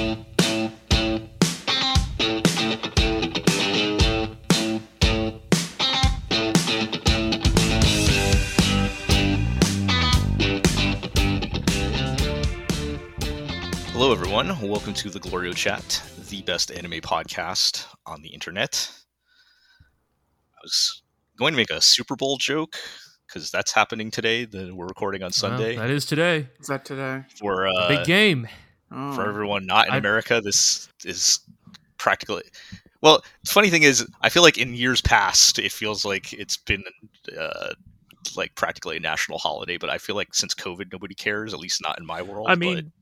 Hello, everyone. Welcome to the Glorio Chat, the best anime podcast on the internet. I was going to make a Super Bowl joke because that's happening today. That we're recording on Sunday. Well, that is today. Is that today? for uh, Big game. Oh. for everyone not in I- America, this is practically. Well, the funny thing is, I feel like in years past, it feels like it's been uh, like practically a national holiday. But I feel like since COVID, nobody cares. At least not in my world. I but- mean,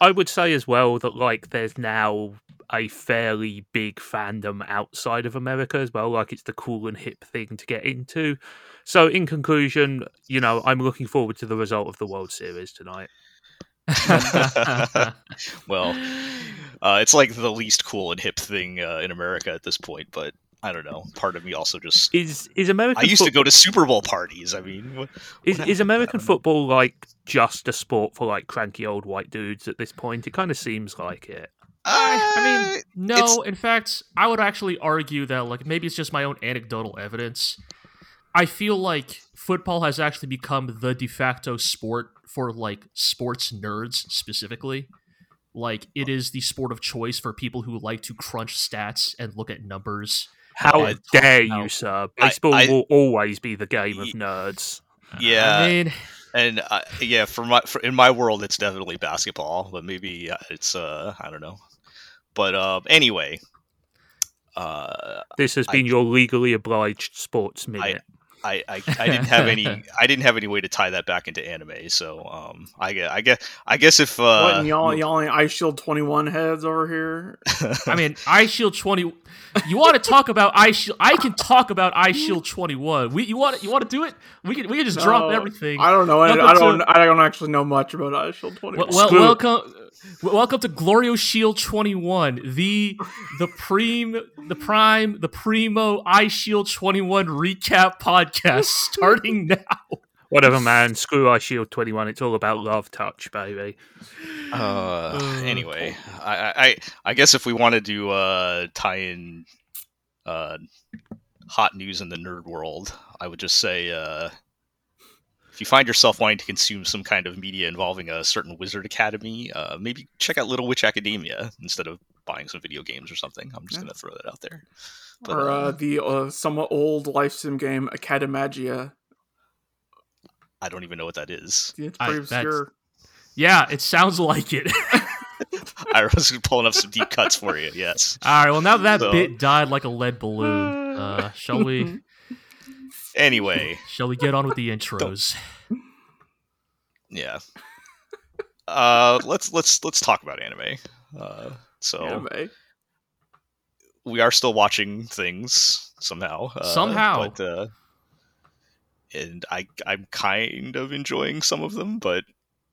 I would say as well that like there's now a fairly big fandom outside of America as well. Like it's the cool and hip thing to get into. So in conclusion, you know, I'm looking forward to the result of the World Series tonight. well, uh, it's like the least cool and hip thing uh, in America at this point. But I don't know. Part of me also just. Is is American I used to go to Super Bowl parties. I mean, what, is, what is? American I don't know. football like just a sport for like cranky old white dudes at this point? It kind of seems like it. I, I Uh, mean, no. In fact, I would actually argue that like maybe it's just my own anecdotal evidence. I feel like football has actually become the de facto sport for like sports nerds specifically. Like it is the sport of choice for people who like to crunch stats and look at numbers. How dare you, sir? Baseball I- will always be the game of nerds. yeah. I mean, and uh, yeah, for my for, in my world, it's definitely basketball, but maybe uh, it's uh, I don't know. But uh, anyway, uh, This has I- been your legally obliged sports minute. I, I, I didn't have any I didn't have any way to tie that back into anime, so um, I guess I guess I guess if what, uh, and y'all, y'all ain't Eye Shield 21 heads over here? I mean, Eye Shield twenty. You want to talk about Eye Shield? I can talk about Eye Shield twenty one. We you want you want to do it? We can we can just drop everything. I don't know. I, Welcome I don't. to- I don't actually know much about Eye Shield 21. Well, well, welcome, welcome to Glorio Shield twenty one, the the preem, the prime, the primo Eye Shield twenty one recap podcast starting now. Whatever, man. Screw Eye Shield 21. It's all about love touch, baby. uh, Uh, anyway, I, I I- I guess if we wanted to uh, tie in uh, hot news in the nerd world, I would just say uh, if you find yourself wanting to consume some kind of media involving a certain wizard academy, uh, maybe check out Little Witch Academia instead of buying some video games or something. I'm just Yeah. gonna throw that out there. But, or uh, uh, the uh, somewhat old life sim game Academagia. I don't even know what that is. It's pretty that's- obscure. Yeah, it sounds like it. I was pulling up some deep cuts for you. Yes. All right. Well, now that So- bit died like a lead balloon, uh, shall we? Anyway, Shall we get on with the intros? yeah. Uh, let's let's let's talk about anime. Uh, so Anime. We are still watching things somehow. Uh, Somehow. but uh, and I I'm kind of enjoying some of them, but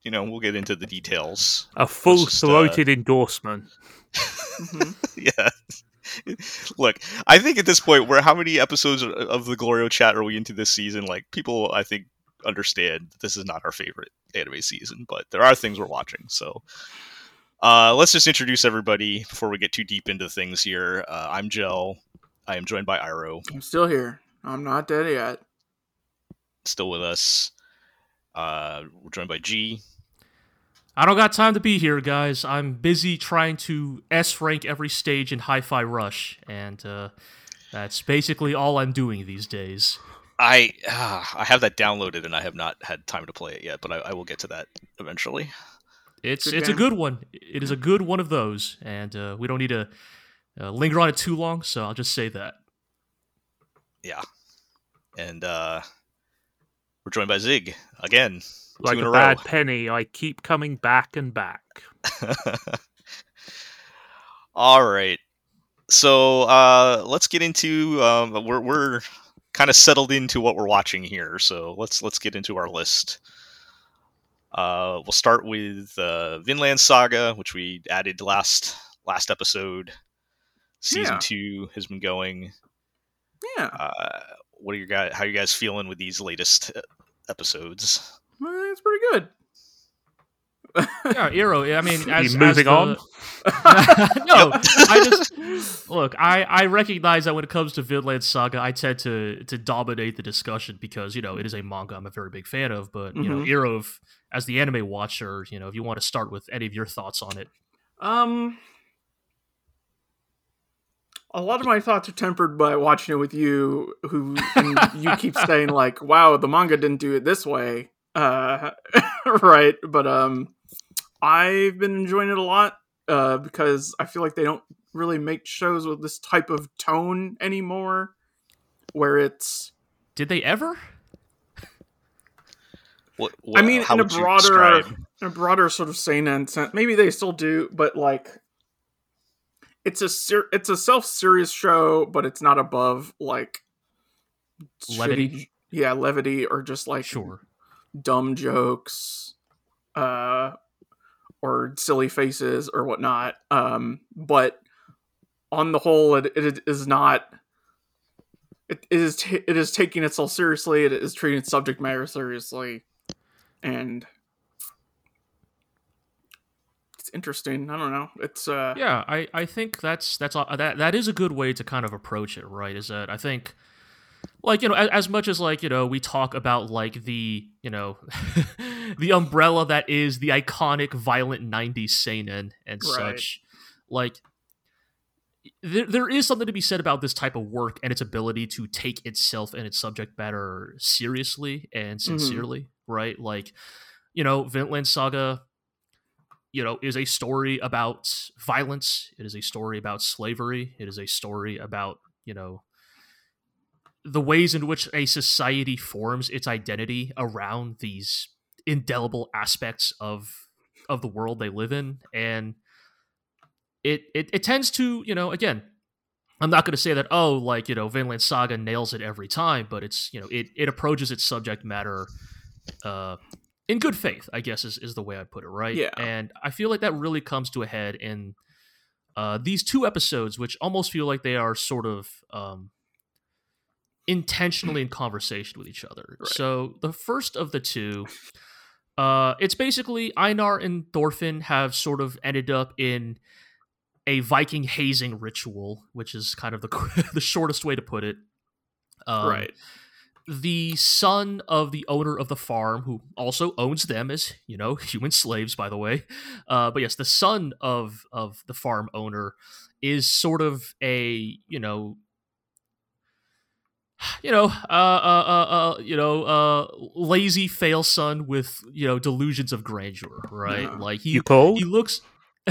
you know we'll get into the details. A full just, uh, throated endorsement. Mhm. yeah. Look, I think at this point, we're how many episodes of- of the Glorio chat are we into this season? Like, people, I think, understand this is not our favorite anime season, but there are things we're watching. So, uh, let's just introduce everybody before we get too deep into things here. Uh, I'm Gel. I am joined by Iro, I'm still here. I'm not dead yet. still with us. Uh, we're joined by G. I don't got time to be here, guys. I'm busy trying to S rank every stage in Hi Fi Rush, and uh, that's basically all I'm doing these days. I uh, I have that downloaded and I have not had time to play it yet, but I, I will get to that eventually. It's Good it's a good one. It is a good one of those, and uh, we don't need to uh, linger on it too long. So I'll just say that. Yeah. And uh we're joined by Zig again. Like a a bad row. penny, I keep coming back and back. All right. So uh let's get into um we're we're kind of settled into what we're watching here. So let's let's get into our list. Uh we'll start with uh Vinland Saga, which we added last last episode. Season Yeah. 2 has been going. Yeah. Uh what are your guys how are you guys feeling with these latest uh, episodes? Well, it's pretty good. Yeah, Iro. I mean, as, moving as the- on? no, I just look. I I recognize that when it comes to Vinland Saga, I tend to to dominate the discussion because you know it is a manga I'm a very big fan of. But you know, Mhm. Irov, as the anime watcher, you know, if you want to start with any of your thoughts on it, Um, a lot of my thoughts are tempered by watching it with you, who and you keep saying like, "Wow, the manga didn't do it this way." Uh, right, but um, I've been enjoying it a lot uh, because I feel like they don't really make shows with this type of tone anymore, where it's did they ever? What, I mean, in a broader, in a broader sort of seinen sense, maybe they still do, but like, it's a ser- it's a self serious show, but it's not above like Levity? shitty- yeah, levity or just like Sure. dumb jokes, uh, or silly faces or whatnot. Um, but on the whole, it, it is not. It, is ta it is taking itself seriously. It is treating subject matter seriously, and it's interesting. I don't know. It's uh, Yeah, I, I think that's that's that that is a good way to kind of approach it, right? Is that I think like you know as, as much as like you know we talk about like the you know the umbrella that is the iconic violent 90s seinen and Right. such like there, there is something to be said about this type of work and its ability to take itself and its subject matter seriously and mm-hmm. sincerely right? Like you know Vinland Saga you know is a story about violence. It is a story about slavery. It is a story about you know the ways in which a society forms its identity around these indelible aspects of of the world they live in and it it, it tends to you know again i'm not going to say that oh like you know vinland saga nails it every time but it's you know it, it approaches its subject matter uh in good faith i guess is, is the way i put it right Yeah. and i feel like that really comes to a head in uh these two episodes which almost feel like they are sort of um intentionally in conversation with each other Right. so the first of the two uh, it's basically Einar and Thorfinn have sort of ended up in a Viking hazing ritual, which is kind of the the shortest way to put it. Um, right. The son of the owner of the farm, who also owns them as you know human slaves, by the way. Uh, but yes, the son of of the farm owner is sort of a you know you know, uh, uh, uh, uh, you know, uh, lazy fail son with you know delusions of grandeur, right? Yeah. Like he You called? he looks.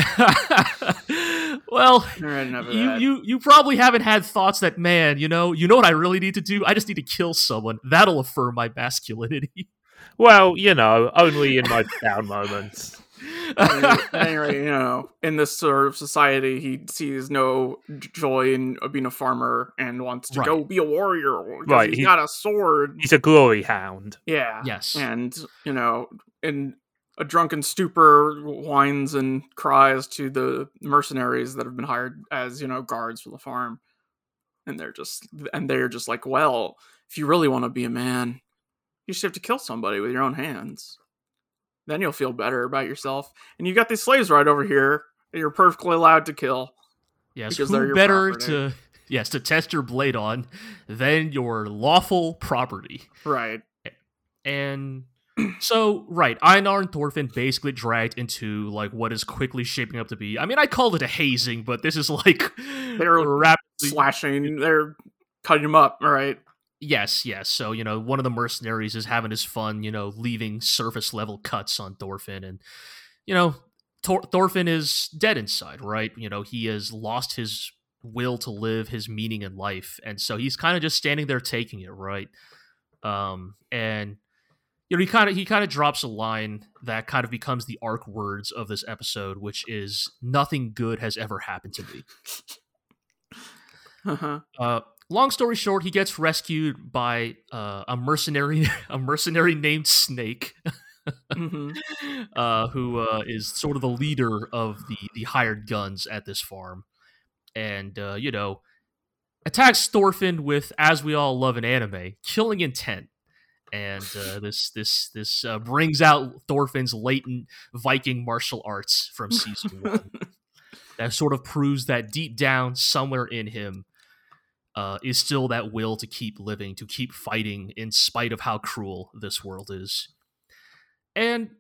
well, All right, enough of you you you probably haven't had thoughts that man, you know, you know what I really need to do? I just need to kill someone. That'll affirm my masculinity. Well, you know, only in my down moments. Anyway- anyway, you know, in this sort of society, he sees no joy in uh, being a farmer and wants to Right. go be a warrior. Right, he's he- got a sword. He's a glory hound. Yeah. yes. And, you know, in a drunken stupor, whines and cries to the mercenaries that have been hired as, you know, guards for the farm. And they're just, and they're just like, well, if you really want to be a man, you just have to kill somebody with your own hands. Then you'll feel better about yourself. And you got these slaves right over here that you're perfectly allowed to kill. Yes, because they're your better property. to yes to test your blade on than your lawful property? Right. And so, right, Einar and Thorfinn basically dragged into like what is quickly shaping up to be. I mean, I called it a hazing, but this is like They're rapidly. Slashing, they're cutting them up. Right. Yes, yes. So you know, one of the mercenaries is having his fun, you know, leaving surface level cuts on Thorfinn, and you know, Tor- Thorfinn is dead inside, right? You know, he has lost his will to live, his meaning in life, and so he's kind of just standing there taking it, right? Um, and you know, he kind of he kind of drops a line that kind of becomes the arc words of this episode, which is "Nothing good has ever happened to me." Uh-huh. Uh, long story short, he gets rescued by uh, a mercenary, a mercenary named Snake, hmm uh, who uh, is sort of the leader of the the hired guns at this farm, and uh, you know, attacks Thorfinn with, as we all love in anime, killing intent, and uh, this this this uh, brings out Thorfinn's latent Viking martial arts from season one. that sort of proves that deep down, somewhere in him, uh, is still that will to keep living, to keep fighting, in spite of how cruel this world is. And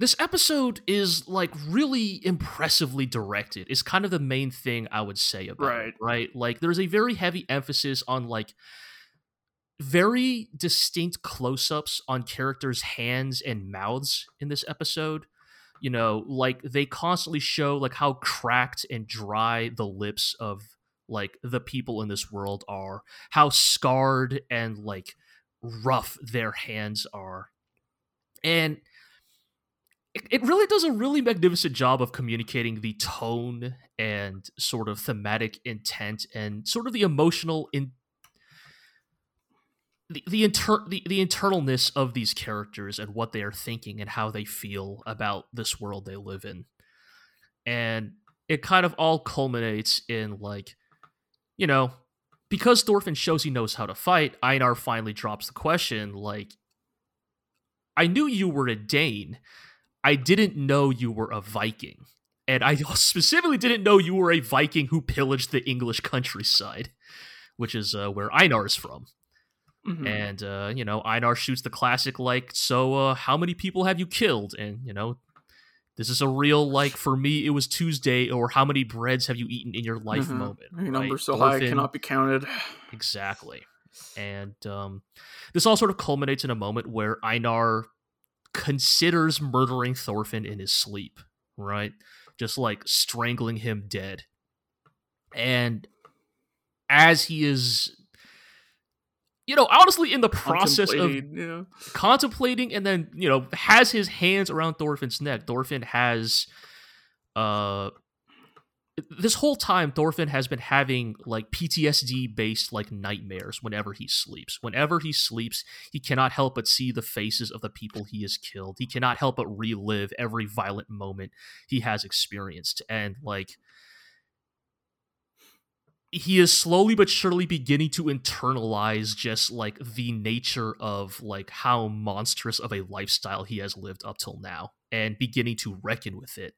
this episode is like really impressively directed. Is kind of the main thing I would say about Right. it, right? Like there's a very heavy emphasis on like very distinct close-ups on characters' hands and mouths in this episode. You know, like they constantly show like how cracked and dry the lips of like the people in this world are, how scarred and like rough their hands are. And it, really does a really magnificent job of communicating the tone and sort of thematic intent and sort of the emotional in the the, inter- the the internalness of these characters and what they are thinking and how they feel about this world they live in. And it kind of all culminates in like you know, because Thorfinn shows he knows how to fight, Einar finally drops the question like I knew you were a Dane. I didn't know you were a Viking. And I specifically didn't know you were a Viking who pillaged the English countryside, which is uh, where Einar is from. Mhm. And uh, you know, Einar shoots the classic like, "So, uh, how many people have you killed?" And you know, this is a real like for me, it was Tuesday, or how many breads have you eaten in your life Mhm. moment? Your right? number so high it cannot be counted. Exactly. And um, this all sort of culminates in a moment where Einar considers murdering Thorfinn in his sleep, right? Just like strangling him dead. And as he is, you know, honestly, in the process of Contemplating, yeah. contemplating and then you know has his hands around Thorfinn's neck. Thorfinn has uh this whole time Thorfinn has been having like PTSD based like nightmares whenever he sleeps. Whenever he sleeps, he cannot help but see the faces of the people he has killed. He cannot help but relive every violent moment he has experienced and like he is slowly but surely beginning to internalize just like the nature of like how monstrous of a lifestyle he has lived up till now and beginning to reckon with it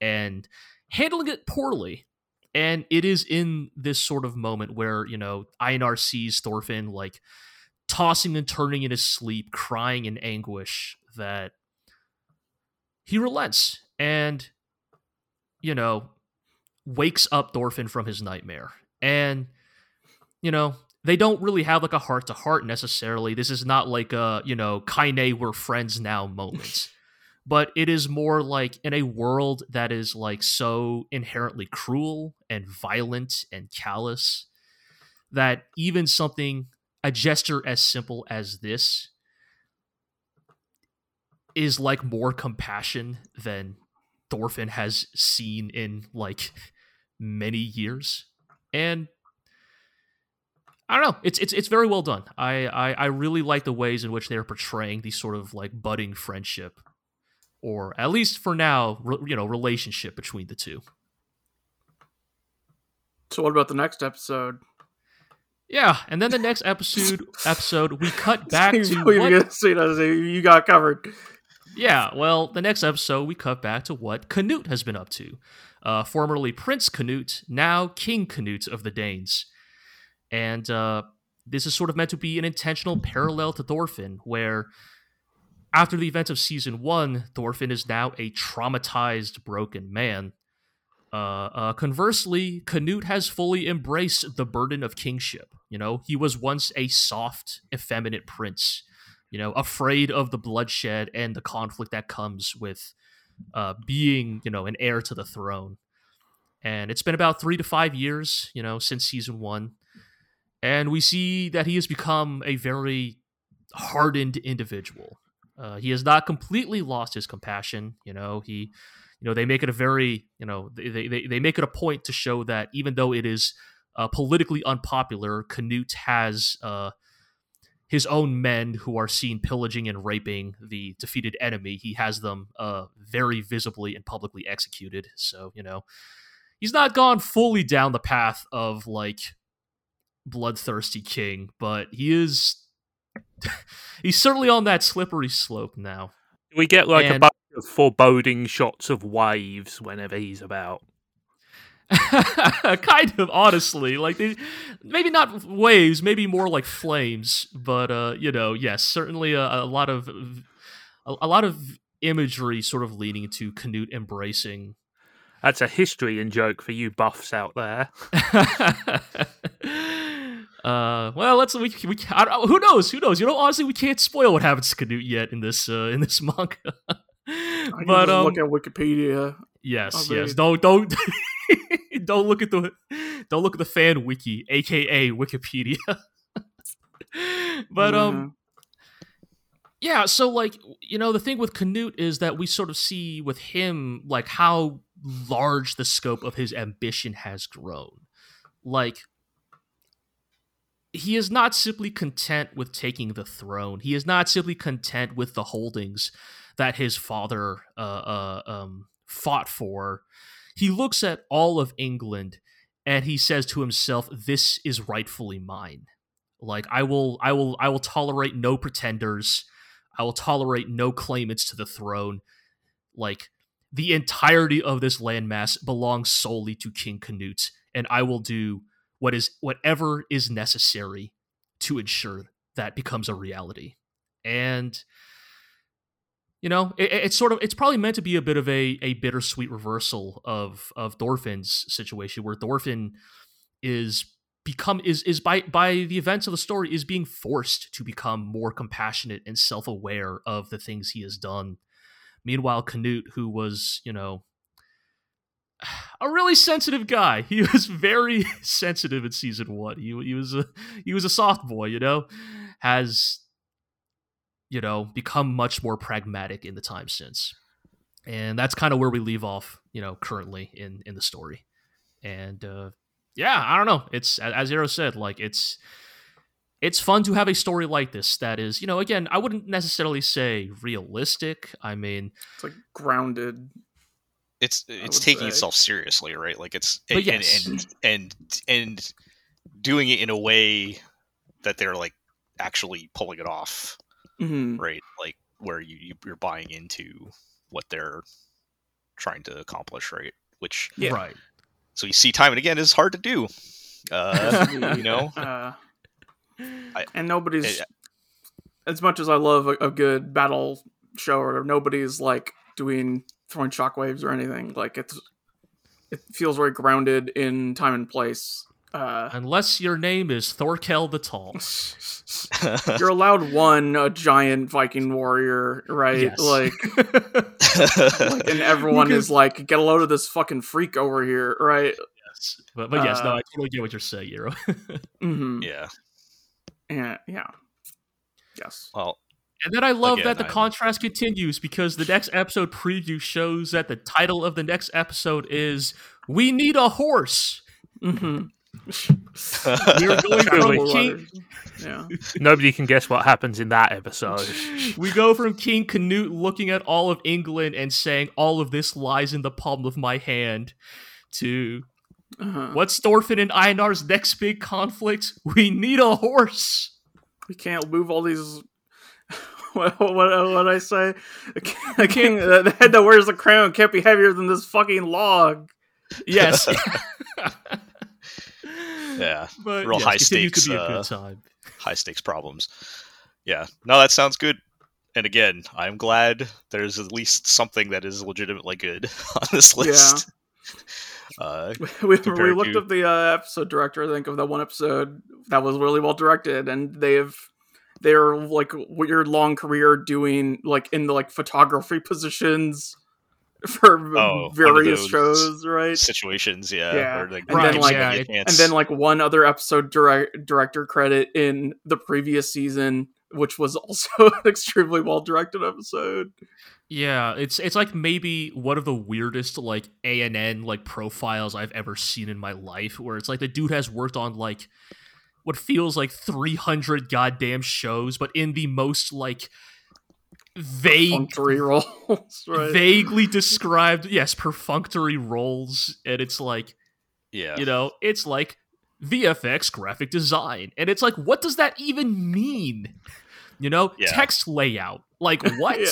and handling it poorly. And it is in this sort of moment where you know Einar sees Thorfinn like tossing and turning in his sleep crying in anguish that he relents and you know wakes up Thorfinn from his nightmare and you know they don't really have like a heart to heart necessarily. This is not like a you know kaine we're friends now moment but it is more like in a world that is like so inherently cruel and violent and callous that even something a gesture as simple as this is like more compassion than Thorfinn has seen in like many years and I don't know. It's it's it's very well done. I, I I really like the ways in which they are portraying these sort of like budding friendship, or at least for now, re- you know, relationship between the two. So what about the next episode? Yeah, and then the next episode episode we cut back to what, gotta say that as a- you got covered. Yeah, well, the next episode we cut back to what Canute has been up to. Uh, formerly Prince Canute, now King Canute of the Danes. And uh, this is sort of meant to be an intentional parallel to Thorfinn, where after the events of season one, Thorfinn is now a traumatized, broken man. Uh, uh, conversely, Canute has fully embraced the burden of kingship. You know, he was once a soft, effeminate prince you know, afraid of the bloodshed and the conflict that comes with uh, being, you know, an heir to the throne. And it's been about three to five years, you know, since season one. And we see that he has become a very hardened individual. Uh, he has not completely lost his compassion. You know, he, you know, they make it a very, you know, they, they, they make it a point to show that even though it is uh, politically unpopular, Canute has uh, his own men who are seen pillaging and raping the defeated enemy. He has them uh, very visibly and publicly executed. So, you know, he's not gone fully down the path of like bloodthirsty king, but he is he's certainly on that slippery slope now. We get like a bunch of foreboding shots of waves whenever he's about. kind of honestly like they, maybe not waves maybe more like flames but uh you know yes certainly a, a lot of a, a lot of imagery sort of leading to canute embracing That's a history and joke for you buffs out there. uh well let's we, we I who knows who knows you know honestly we can't spoil what happens to canute yet in this uh in this manga I can but just um look at Wikipedia. Yes, yes. Don't don't don't look at the don't look at the fan wiki, aka Wikipedia. but um yeah, so like you know the thing with Canute is that we sort of see with him like how large the scope of his ambition has grown. Like he is not simply content with taking the throne. He is not simply content with the holdings that his father uh, uh, um, fought for. He looks at all of England and he says to himself, "This is rightfully mine. Like I will, I will, I will tolerate no pretenders. I will tolerate no claimants to the throne. Like the entirety of this landmass belongs solely to King Canute, and I will do what is whatever is necessary to ensure that becomes a reality." And you know, it, it's sort of it's probably meant to be a bit of a a bittersweet reversal of of Thorfinn's situation, where Thorfinn is become is is by by the events of the story is being forced to become more compassionate and self aware of the things he has done. Meanwhile, Canute, who was you know a really sensitive guy, he was very sensitive in season one. He he was a he was a soft boy, you know, has you know, become much more pragmatic in the time since. And that's kind of where we leave off, you know, currently in in the story. And uh yeah, I don't know. It's a- as Zero said, like it's it's fun to have a story like this that is, you know, again, I wouldn't necessarily say realistic. I mean, It's like grounded. it's it's taking say. itself seriously, right? Like it's But and, yes. and and and doing it in a way that they're like actually pulling it off, Mhm. right? Like where you you- you're buying into what they're trying to accomplish, right? Which Yeah. right. so you see time and again is hard to do. Uh, you know, Uh, I- and nobody's I- as much as I love a, a good battle show or nobody's like doing throwing shockwaves or anything. Like it's it feels very grounded in time and place. Uh, Unless your name is Thorkell the Tall. you're allowed one a giant Viking warrior, right? Yes. Like, like, and everyone can- is like, get a load of this fucking freak over here, right? yes. But, but yes, no, Uh, I totally get what you're saying, Hero. Mm-hmm. yeah. Yeah, yeah, yes. Well, And then I love Again, that the I'm- contrast continues because the next episode preview shows that the title of the next episode is "We Need a Horse." Mm-hmm. We're going from King. Yeah. Nobody can guess what happens in that episode. We go from King Canute looking at all of England and saying all of this lies in the palm of my hand, to Uh-huh. what's Thorfinn and Einar's next big conflict? We need a horse. we can't move all these. What what what I say? The king, the head that wears the crown can't be heavier than this fucking log. Yes. yeah, but Real yes, high stakes, to be a uh, good time. high stakes problems. Yeah, no, that sounds good. And again, I'm glad there's at least something that is legitimately good on this Yeah. list. Uh, We, we looked to- up the uh, episode director. I think of that one episode that was really well directed, and they've they're like weird long career doing like in the like photography positions for Oh, one of various shows, right? situations, yeah, Yeah. where they And then, like- yeah, it- and then like one other episode direct, director credit in the previous season which was also an extremely well directed episode Yeah, it's it's like maybe one of the weirdest like A and N like profiles I've ever seen in my life, where it's like the dude has worked on like what feels like three hundred goddamn shows, but in the most like vague, functory roles right vaguely described, yes, perfunctory roles, and it's like yeah, you know, it's like VFX graphic design, and it's like, what does that even mean? You know, Yeah. text layout. Like what? Yeah.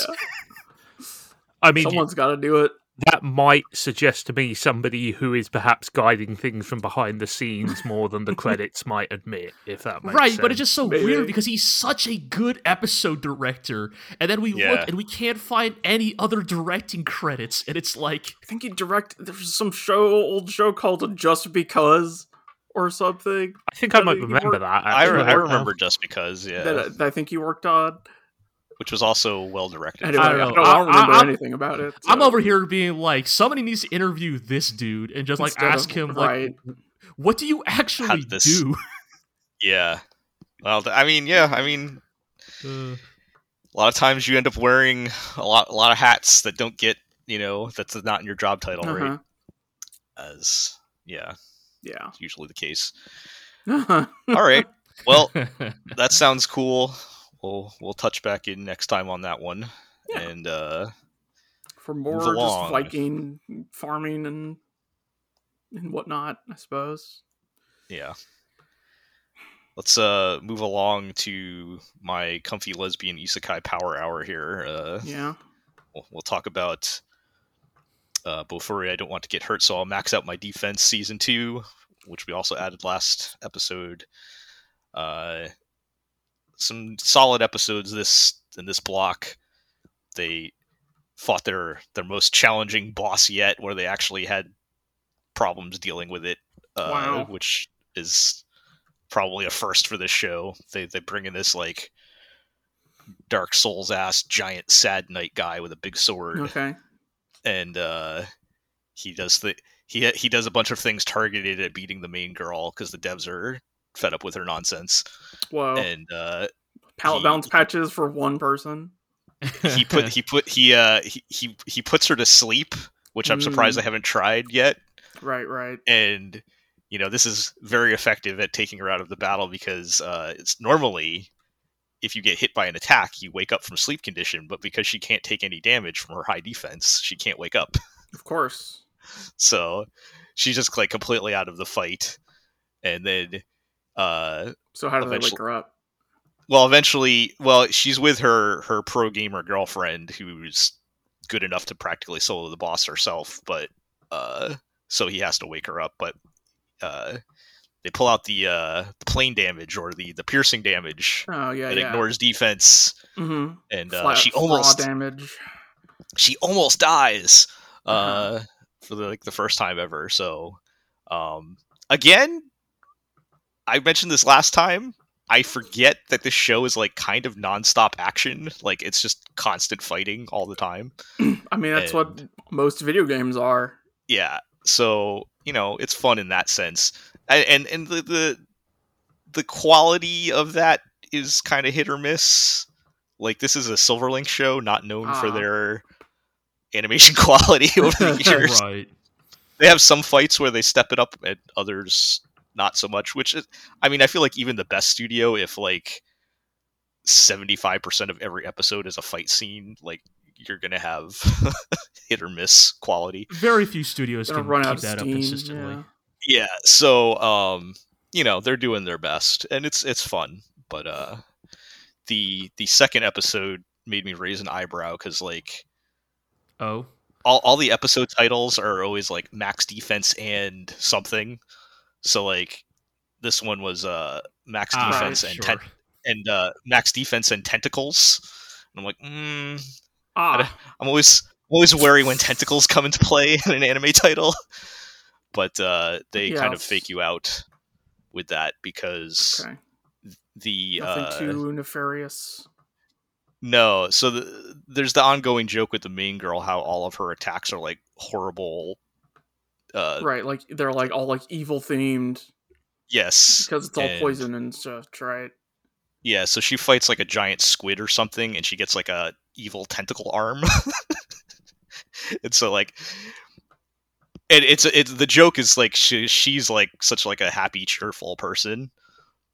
I mean, Someone's got to do it. That might suggest to me somebody who is perhaps guiding things from behind the scenes more than the credits might admit, if that makes right, sense. but it's just so Maybe. weird because he's such a good episode director, and then we Yeah. look and we can't find any other directing credits, and it's like, I think he direct. There's some show, old show called Just Because or something I think I I might remember work- that. I, Actually, re- I remember just because, yeah, that, that I think he worked on. Which was also well directed. I I don't don't, know. I don't remember I- I'm- anything about it. I'm over here being like, somebody needs to interview this dude and just like Instead of- ask him like, right. what do you actually this- do? Yeah. Well, I mean, yeah, I mean, Uh, a lot of times you end up wearing a lot, a lot of hats that don't get, you know, that's not in your job title, right? Uh-huh. As yeah, Yeah. usually the case. Uh-huh. All right. Well, that sounds cool. We'll we'll touch back in next time on that one. Yeah. And uh For more just. Viking farming and and whatnot, I suppose. yeah. Let's uh move along to my comfy lesbian isekai power hour here. Uh Yeah. we'll, we'll talk about uh Bofuri, I don't want to get hurt, so I'll max out my defense season two, which we also added last episode. Uh some solid episodes this in this block. They fought their their most challenging boss yet, where they actually had problems dealing with it, uh, Wow. which is probably a first for this show. They they bring in this like Dark Souls ass giant sad knight guy with a big sword, Okay. and uh, he does the he he does a bunch of things targeted at beating the main girl because the devs are fed up with her nonsense, Whoa. and uh, Palette he- balance patches for one person. he put he put he uh he, he he puts her to sleep, which I'm surprised Mm. I haven't tried yet. Right, right. And you know this is very effective at taking her out of the battle because uh, it's normally if you get hit by an attack, you wake up from sleep condition, but because she can't take any damage from her high defense, she can't wake up. Of course. So she's just like completely out of the fight. And then uh So how do they wake her up? well eventually well she's with her her pro gamer girlfriend who's good enough to practically solo the boss herself but uh so he has to wake her up but uh they pull out the uh the plane damage or the the piercing damage Oh yeah, that yeah. ignores defense mm-hmm. and uh, she almost damage. she almost dies uh Uh-huh. for the, like the first time ever so um again i mentioned this last time. I forget that this show is like kind of nonstop action. Like it's just constant fighting all the time. I mean, that's what most video games are. yeah. So you know it's fun in that sense. And and, and the, the the quality of that is kind of hit or miss. Like this is a Silver Link show not known for Ah. their animation quality over the years. Right. they have some fights where they step it up and others not so much which is i mean i feel like even the best studio if like 75% of every episode is a fight scene like you're gonna have hit or miss quality Very few studios Gonna can run keep out of that steam. up consistently. yeah. yeah so um you know they're doing their best and it's it's fun but uh the the second episode made me raise an eyebrow because like Oh, all, all the episode titles are always like max defense and something so like this one was uh max Ah, defense and sure. ten- and uh max defense and tentacles and i'm like mm, Ah, i'm always always wary when tentacles come into play in an anime title but uh they kind of fake you out with that because okay. the Nothing uh too nefarious. no so the, there's the ongoing joke with the main girl how all of her attacks are like horrible uh right, like they're like all like evil themed yes because it's all and- poison and stuff, right? Yeah, so she fights like a giant squid or something, and she gets like a evil tentacle arm. and so like, and it's it's the joke is like she, she's like such like a happy, cheerful person,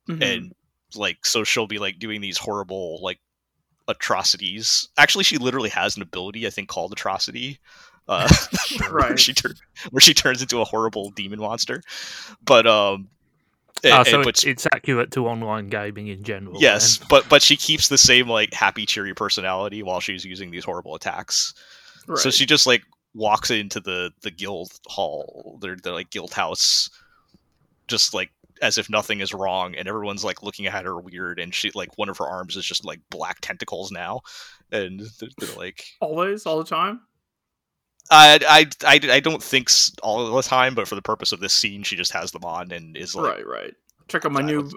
Mhm. and like so she'll be like doing these horrible like atrocities. Actually, she literally has an ability I think called atrocity. Uh, where Right. she tur- where she turns into a horrible demon monster, but um, Ah, so it's, it's accurate to online gaming in general. yes, but but she keeps the same like happy, cheery personality while she's using these horrible attacks. Right. So she just like walks into the the guild hall, their their like guild house, just like as if nothing is wrong, and everyone's like looking at her weird, and she like one of her arms is just like black tentacles now, and they're, they're like, always, all the time. I, I I I don't think all the time, but for the purpose of this scene, she just has them on and is like, right, right. Check out my new.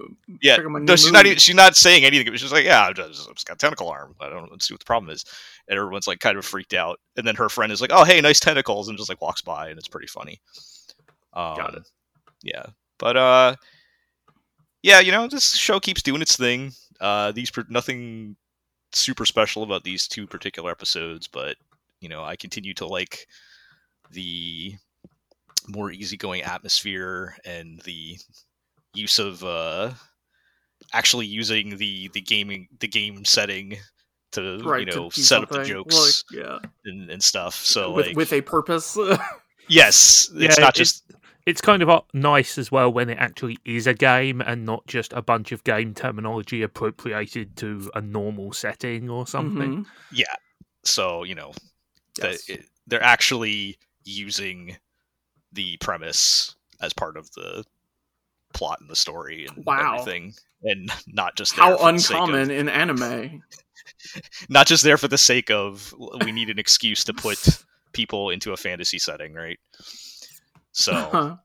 yeah, check out my no, new she's not even, she's not saying anything. She's like, yeah, I've just, I've just got tentacle arm. I don't see what the problem is. And everyone's like kind of freaked out. And then her friend is like, oh, hey, nice tentacles, and just like walks by, and it's pretty funny. Um, Got it. Yeah, but uh, yeah, you know, this show keeps doing its thing. Uh, these nothing super special about these two particular episodes, but you know, I continue to like the more easygoing atmosphere and the use of uh actually using the the gaming the game setting to right you know do set up the jokes Like, yeah, and, and stuff so with like with a purpose. yes it's Yeah, not it- just It's kind of uh, nice as well when it actually is a game and not just a bunch of game terminology appropriated to a normal setting or something. Mhm. so you know that it, they're actually using the premise as part of the plot and the story and Wow. everything and not just How sake of- uncommon in anime. not just there for the sake of we need an excuse to put people into a fantasy setting right? So uh-huh.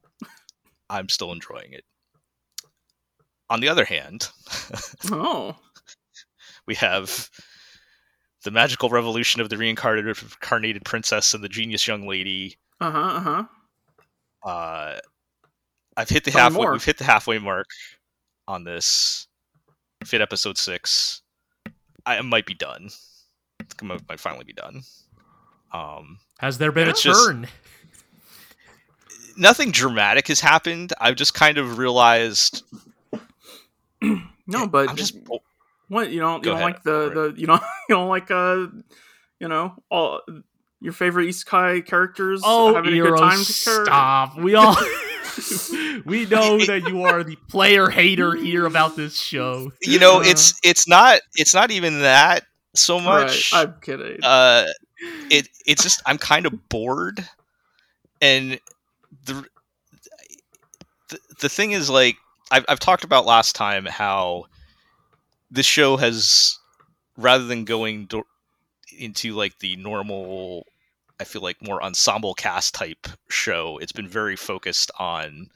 i'm still enjoying it. On the other hand oh, we have the magical revolution of the reincarnated reincarnated princess and the genius young lady uh huh, uh huh. uh i've hit the Tell halfway more. we've hit the halfway mark on this We've hit episode six i might be done I might, might finally be done um Has there been a It's just- turn? nothing dramatic has happened i've just kind of realized No, but i'm just bo- what you don't Go you don't ahead, like the Robert. the you don't you don't like uh you know all your favorite isekai characters Oh, having a good time to stop. We all we know that you are the player hater here about this show. you know Uh. it's it's not it's not even that so much Right, I'm kidding. uh it it's just i'm kind of bored and the the, the thing is like I've, I've talked about last time how this show has rather than going do- into like the normal i feel like more ensemble cast type show it's been very focused on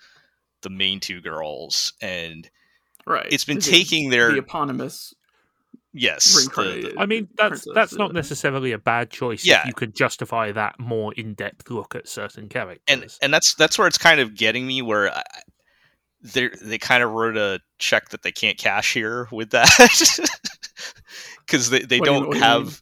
the main two girls and right, it's been the- taking their the eponymous yes the- reincarnated. I mean, that's princess, that's not uh, necessarily a bad choice Yeah. if you could justify that more in depth look at certain characters. and and that's that's where it's kind of getting me where they they kind of wrote a check that they can't cash here with that. Because they, they What do don't do you have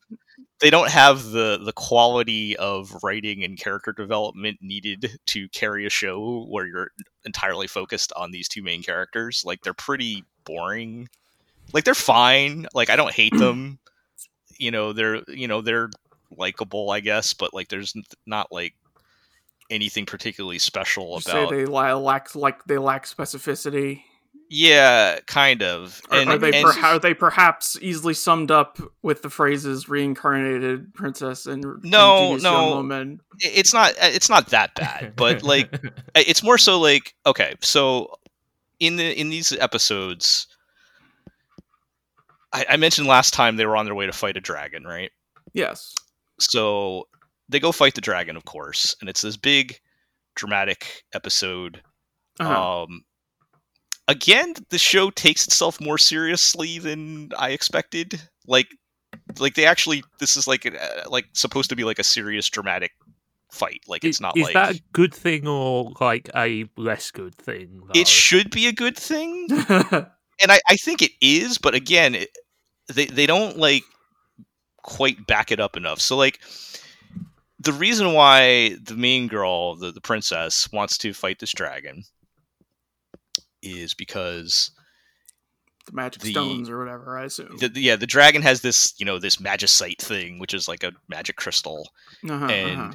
they don't have the the quality of writing and character development needed to carry a show where you're entirely focused on these two main characters. Like they're pretty boring. Like they're fine. Like i don't hate them. You know they're you know they're likable i guess but like there's not like anything particularly special about they lack like they lack specificity. yeah kind of Are, and, are they and- per- are they perhaps easily summed up with the phrases "reincarnated princess" and and No, young no. woman"? it's not uh, it's not that bad but like it's more so like okay so in the in these episodes I, I mentioned last time they were on their way to fight a dragon right Yes. so they go fight the dragon of course and it's this big dramatic episode Uh-huh. um again the show takes itself more seriously than i expected like like they actually this is like uh, like supposed to be like a serious dramatic fight like it's not is like that a good thing or like a less good thing? though? it should be a good thing and I, I think it is but again it, they, they don't like quite back it up enough so like the reason why the mean girl the, the princess wants to fight this dragon is because the magic The- stones or whatever. I assume. the, the- yeah the dragon has this you know this magicite thing which is like a magic crystal Uh-huh, and uh-huh.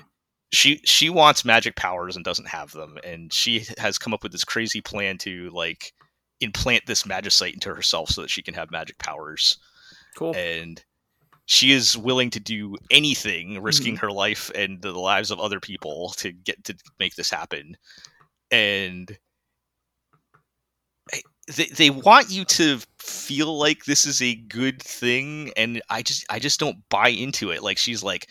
she she wants magic powers and doesn't have them and she has come up with this crazy plan to like implant this magicite into herself so that she can have magic powers Cool. and she is willing to do anything risking mm-hmm. her life and the lives of other people to get to make this happen. And they, they want you to feel like this is a good thing and i just i just don't buy into it. Like she's like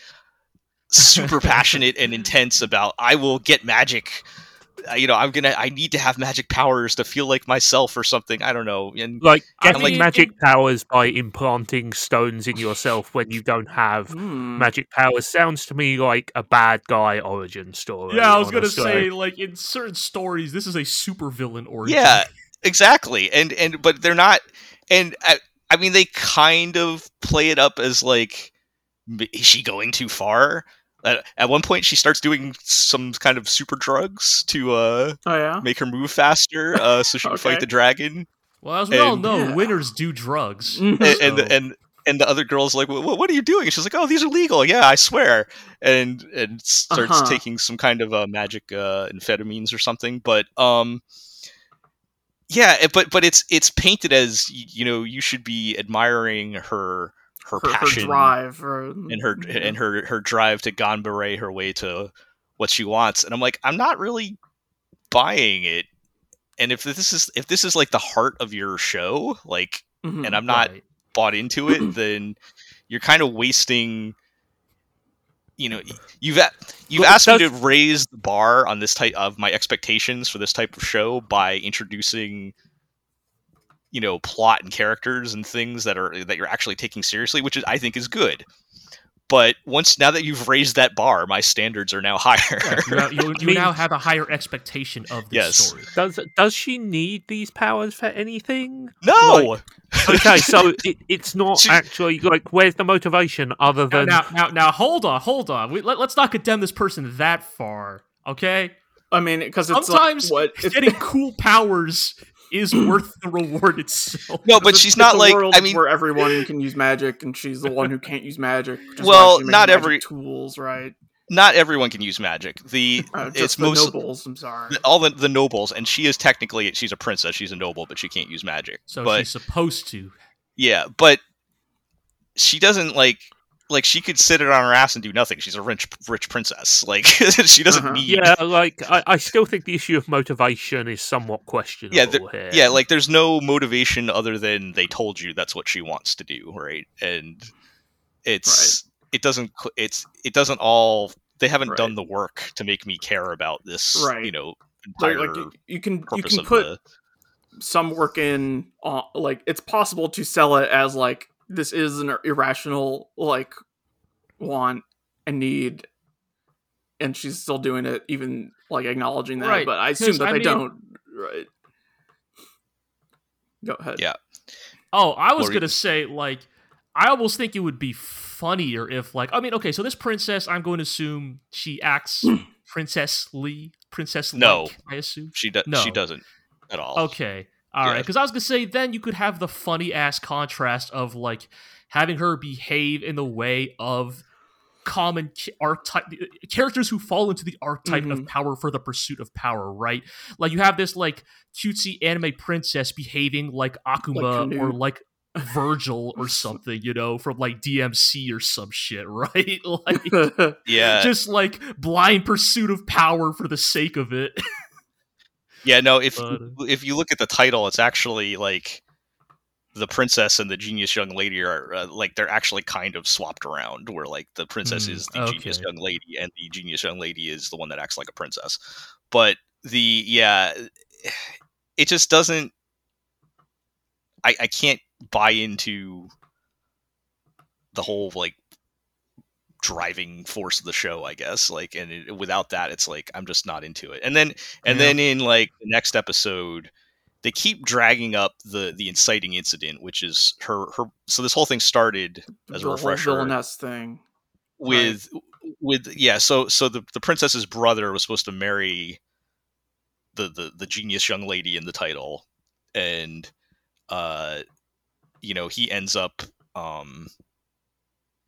super passionate and intense about i will get magic you know i'm gonna i need to have magic powers to feel like myself or something i don't know and Like getting mean, magic powers by implanting stones in yourself when you don't have Hmm. magic powers sounds to me like a bad guy origin story. Yeah, I was gonna say, like in certain stories, this is a supervillain origin. Yeah, exactly. And and but they're not. And I, I mean, they kind of play it up as like, is she going too far? At, at one point, she starts doing some kind of super drugs to uh, Oh yeah. make her move faster, uh, so she can fight the dragon. Well, as we all know, Yeah. winners do drugs. Mhm. And and, So- and and the other girl's like, what, what are you doing? And she's like, oh, these are legal. Yeah, I swear. And and starts Uh-huh. taking some kind of uh, magic uh, amphetamines or something. But um, yeah, but but it's it's painted as you know you should be admiring her her, her, her drive or, and her yeah. and her her drive to ganbare her way to what she wants. And I'm like, I'm not really buying it. And if this is if this is like the heart of your show, like, Mhm. and I'm not Right. bought into it, then you're kind of wasting. You know, you've you've Well, asked me to raise the bar on this type of my expectations for this type of show by introducing, you know, plot and characters and things that are that you're actually taking seriously, which is I think is good. But once now that you've raised that bar, my standards are now higher. Yeah, you, now, you, you mean- now have a higher expectation of this Yes. story. Does does she need these powers for anything? no, Okay, so it, it's not She- actually like where's the motivation other than now, now, now, hold on, hold on. We, let, us not condemn this person that far, okay? I mean, because it's Sometimes like, what it's, getting cool powers is worth the reward itself. no, but she's not like. world I mean, where everyone can use magic, and she's the one who can't use magic. which is why Well, not every- tools, right? not everyone can use magic. The Uh, just it's the most nobles. I'm sorry. all the, the nobles, and she is technically she's a princess. She's a noble, but she can't use magic. So but she's supposed to. yeah, but she doesn't like like she could sit it on her ass and do nothing. She's a rich rich princess. Like she doesn't Uh-huh. need. yeah, like I, I still think the issue of motivation is somewhat questionable Yeah, the- here. yeah, like there's no motivation other than they told you that's what she wants to do, right? And it's it doesn't it's it doesn't all they haven't Right. done the work to make me care about this, Right. you know, Like, entire like, you, you can you can put the some work in. Uh, like it's possible to sell it as like Mm. this is an irrational like want and need, and she's still doing it, even like acknowledging that. Right, But i assume that I they mean- don't. Right. Go ahead. Yeah. Oh, I was gonna say like I almost think it would be funnier if like I mean okay, so this princess I'm going to assume she acts princessly, princess No. I assume. she does No. she doesn't at all. Okay. All right. Yeah. Because I was gonna say then you could have the funny ass contrast of like having her behave in the way of common archetype characters who fall into the archetype of Mhm. power for the pursuit of power, right? Like you have this like cutesy anime princess behaving like Akuma Canute. or like Vergil or something, you know, from like DMC or some shit, right? Like Yeah. just like blind pursuit of power for the sake of it. Yeah, no, if But, if you look at the title, it's actually like the princess and the genius young lady are uh, like they're actually kind of swapped around where like the princess Hmm, is the genius young lady and the genius young lady is the one that acts like a princess. But the yeah, it just doesn't I I can't buy into the whole like driving force of the show i guess like and it, without that it's like i'm just not into it and then and Yeah. then in like the next episode they keep dragging up the the inciting incident which is her her so this whole thing started as the a whole refresher villainess thing. with with yeah so so the, the princess's brother was supposed to marry the, the the genius young lady in the title and uh you know he ends up um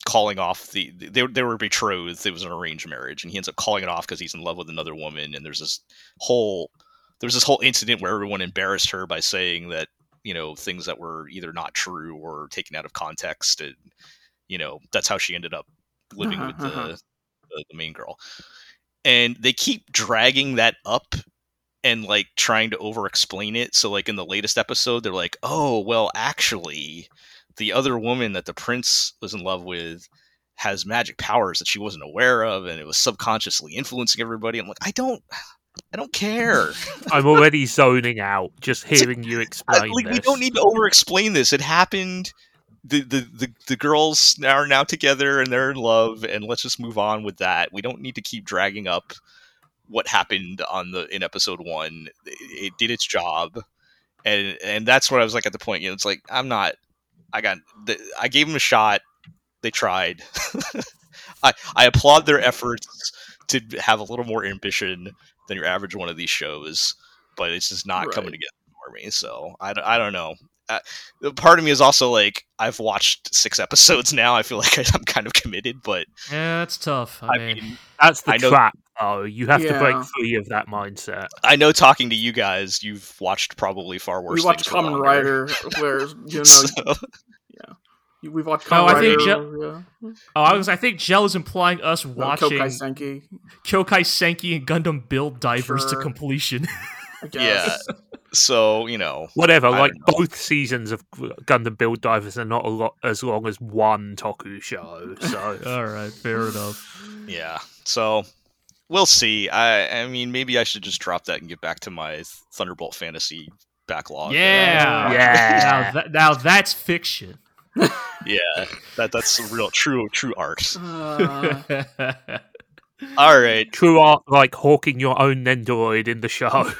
calling off the they, they were betrothed it was an arranged marriage and he ends up calling it off because he's in love with another woman and there's this whole there was this whole incident where everyone embarrassed her by saying that you know things that were either not true or taken out of context, and you know that's how she ended up living Uh-huh, with the, uh-huh. the the main girl. And they keep dragging that up and like trying to over explain it. So like in the latest episode, they're like, "Oh, well, actually, the other woman that the prince was in love with." has magic powers that she wasn't aware of and it was subconsciously influencing everybody. I'm like, I don't I don't care. I'm already zoning out just hearing you explain like, we don't need to over explain this. It happened. The, the the the girls are now together and they're in love and let's just move on with that. We don't need to keep dragging up what happened on the in episode 1. It, it did its job. And and that's what I was like at the point, you know, it's like I'm not I got the, I gave them a shot. They tried. I I applaud their efforts to have a little more ambition than your average one of these shows, but it's just not coming together for me. So I, don't- I don't know. Uh, part of me is also like I've watched six episodes now. I feel like I'm kind of committed, but Yeah, that's tough. I, I mean, mean, That's the I know- trap, though. You have to break free of that mindset. I know talking to you guys, you've watched probably far worse. we watched things Kamen. Rider, where you know So- we've watched No, Kamen I think Je- yeah. oh, I was. I think Gel is implying us No, watching Kokai Senki. Kyokai Senki and Gundam Build Divers to completion. yeah. so you know, Whatever, I like know. both seasons of Gundam Build Divers are not a lot as long as one Toku show. So All right, fair enough. yeah. So we'll see. I I mean, maybe I should just drop that and get back to my Thunderbolt fantasy backlog. Yeah, Yeah. Now, that, now that's fiction. yeah. That that's real, true, true art. Uh, All right. true art like hawking your own Nendoroid in the show.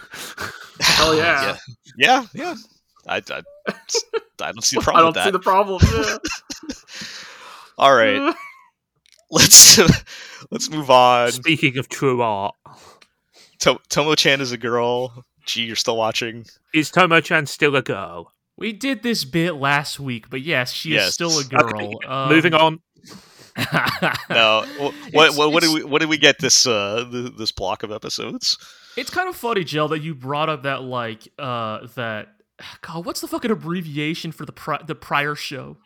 Hell yeah. yeah, yeah, yeah. I, I, I don't see the problem. I don't with see the problem. Yeah. All right, let's let's move on. Speaking of true art, To- Tomo Chan is a girl. Gee, you're still watching. is Tomo-chan still a girl? we did this bit last week, but yes, she Yes. is still a girl. Um, Moving on. No, wh- what It's- what, what did we what did we get this uh th- this block of episodes? It's kind of funny, Jill, that you brought up that like uh that God, what's the fucking abbreviation for the pri- the prior show?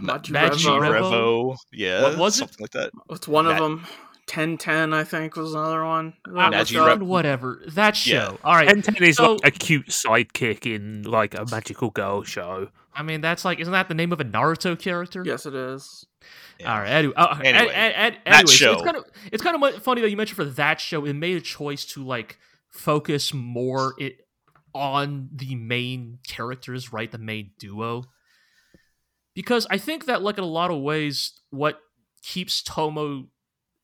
Magi Magi Revo. Revo. Revo, yeah, What was it? something like that. It's one of them. Ten ten, I think, was another one. Magi Look whatever that show. Yeah. All right, Ten Ten is so- like a cute sidekick in like a magical girl show. I mean that's like isn't that the name of a Naruto character? Yes, it is. Yeah. All right. Anyway, uh, Anyway, anyway, so show. it's kind of it's kind of funny that you mentioned for that show. It made a choice to like focus more it on the main characters, right? The main duo, because I think that like in a lot of ways, what keeps Tomo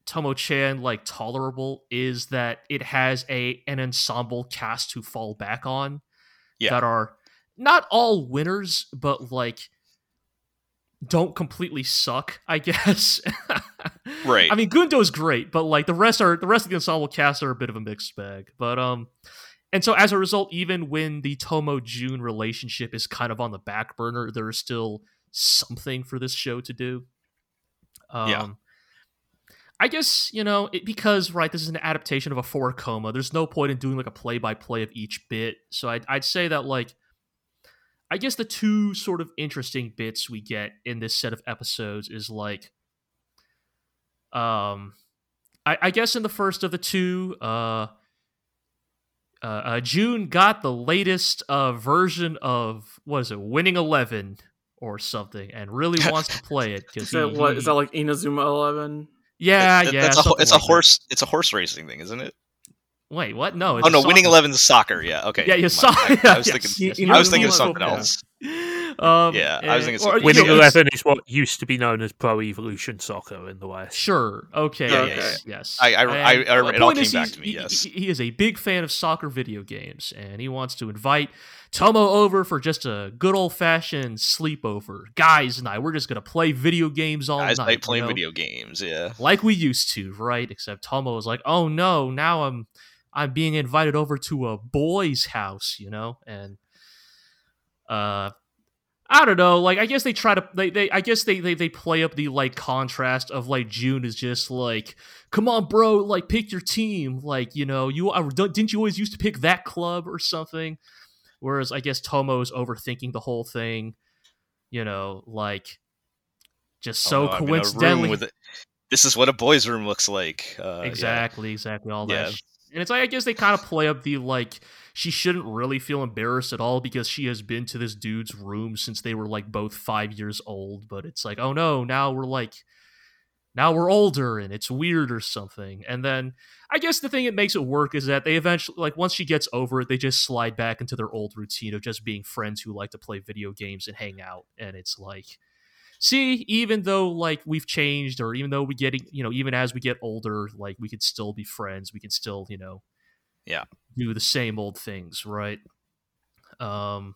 Tomo Chan like tolerable is that it has a an ensemble cast to fall back on Yeah. that are not all winners, but like don't completely suck, I guess. Right. I mean, Gundo's great, but like the rest are the rest of the ensemble cast are a bit of a mixed bag. But um, and so as a result, even when the Tomo Jun relationship is kind of on the back burner, there is still something for this show to do. Um, Yeah. I guess you know it, because right, this is an adaptation of a four koma. There's no point in doing like a play by play of each bit. So I'd, I'd say that like, I guess the two sort of interesting bits we get in this set of episodes is like, um, I, I guess in the first of the two, uh, uh, uh, Jun got the latest uh, version of what is it, Winning Eleven or something, and really wants to play it because Is that what? Is that like Inazuma Eleven? yeah, That- yeah. that's a, ho- something it's a like that. horse. It's a horse racing thing, isn't it? Wait, what? No. Oh no, winning soccer. eleven is soccer. Yeah, okay. Yeah, you My- saw. I, I was yes, thinking. yes, I was thinking of something football. else. Um, Yeah, I was eh, thinking or, something- you Winning Eleven is what used to be known as Pro Evolution Soccer in the West. Sure. Okay. Yeah, yeah, yes. Yes. I- I- I- I- the it all point came is back to me, yes. He, he is a big fan of soccer video games, and he wants to invite Tomo over for just a good old fashioned sleepover. Guys and I, we're just gonna play video games all Guys night. like playing you know? video games. Yeah. like we used to, right? Except Tomo was like, "Oh no, now I'm I'm being invited over to a boy's house, you know." And uh I don't know. Like, I guess they try to. They, they I guess they, they they play up the like contrast of like Jun is just like, come on, bro, like pick your team. Like, you know, you uh, didn't you always used to pick that club or something. Whereas I guess Tomo's overthinking the whole thing. You know, like just so Oh, no, I'm in a room coincidentally. with it. This is what a boys' room looks like. Uh, yeah. exactly, exactly, all that. Yeah. And it's like I guess they kind of play up the like she shouldn't really feel embarrassed at all because she has been to this dude's room since they were like both five years old. But it's like, oh no, now we're like, now we're older and it's weird or something. And then I guess the thing that makes it work is that they eventually, like, once she gets over it, they just slide back into their old routine of just being friends who like to play video games and hang out. And it's like, see, even though like we've changed, or even though we getting, you know, even as we get older, like we could still be friends. We can still, you know, Yeah. do the same old things, right? Um,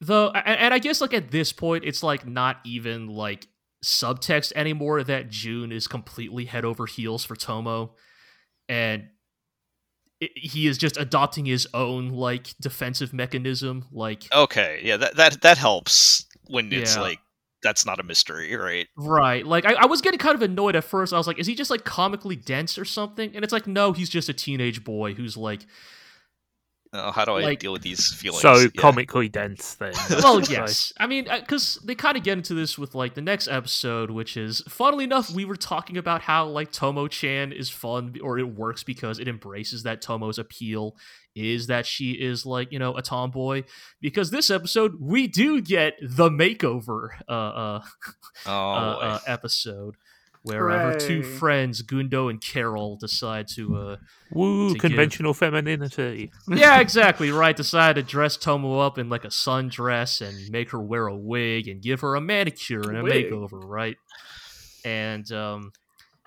though, and I guess like at this point, it's like not even like subtext anymore that Jun is completely head over heels for Tomo, and i he is just adopting his own like defensive mechanism, like. Okay, yeah, that that that helps when it's Yeah. like that's not a mystery, right? Right. Like I, I was getting kind of annoyed at first. I was like, is he just like comically dense or something? And it's like, no, he's just a teenage boy who's like Uh, how do I Like- deal with these feelings? So Yeah. comically dense then. well, yes. I mean, because they kind of get into this with like the next episode, which is funnily enough, we were talking about how like Tomo Chan is fun or it works because it embraces that Tomo's appeal is that she is like you know a tomboy. Because this episode, we do get the makeover uh, uh, Oh, uh, uh, episode. Where uh, her two friends, Gundo and Carol, decide to uh, Woo, to give- conventional femininity. yeah, exactly right. Decide to dress Tomo up in like a sundress and make her wear a wig and give her a manicure and a Wig. makeover, right? And um,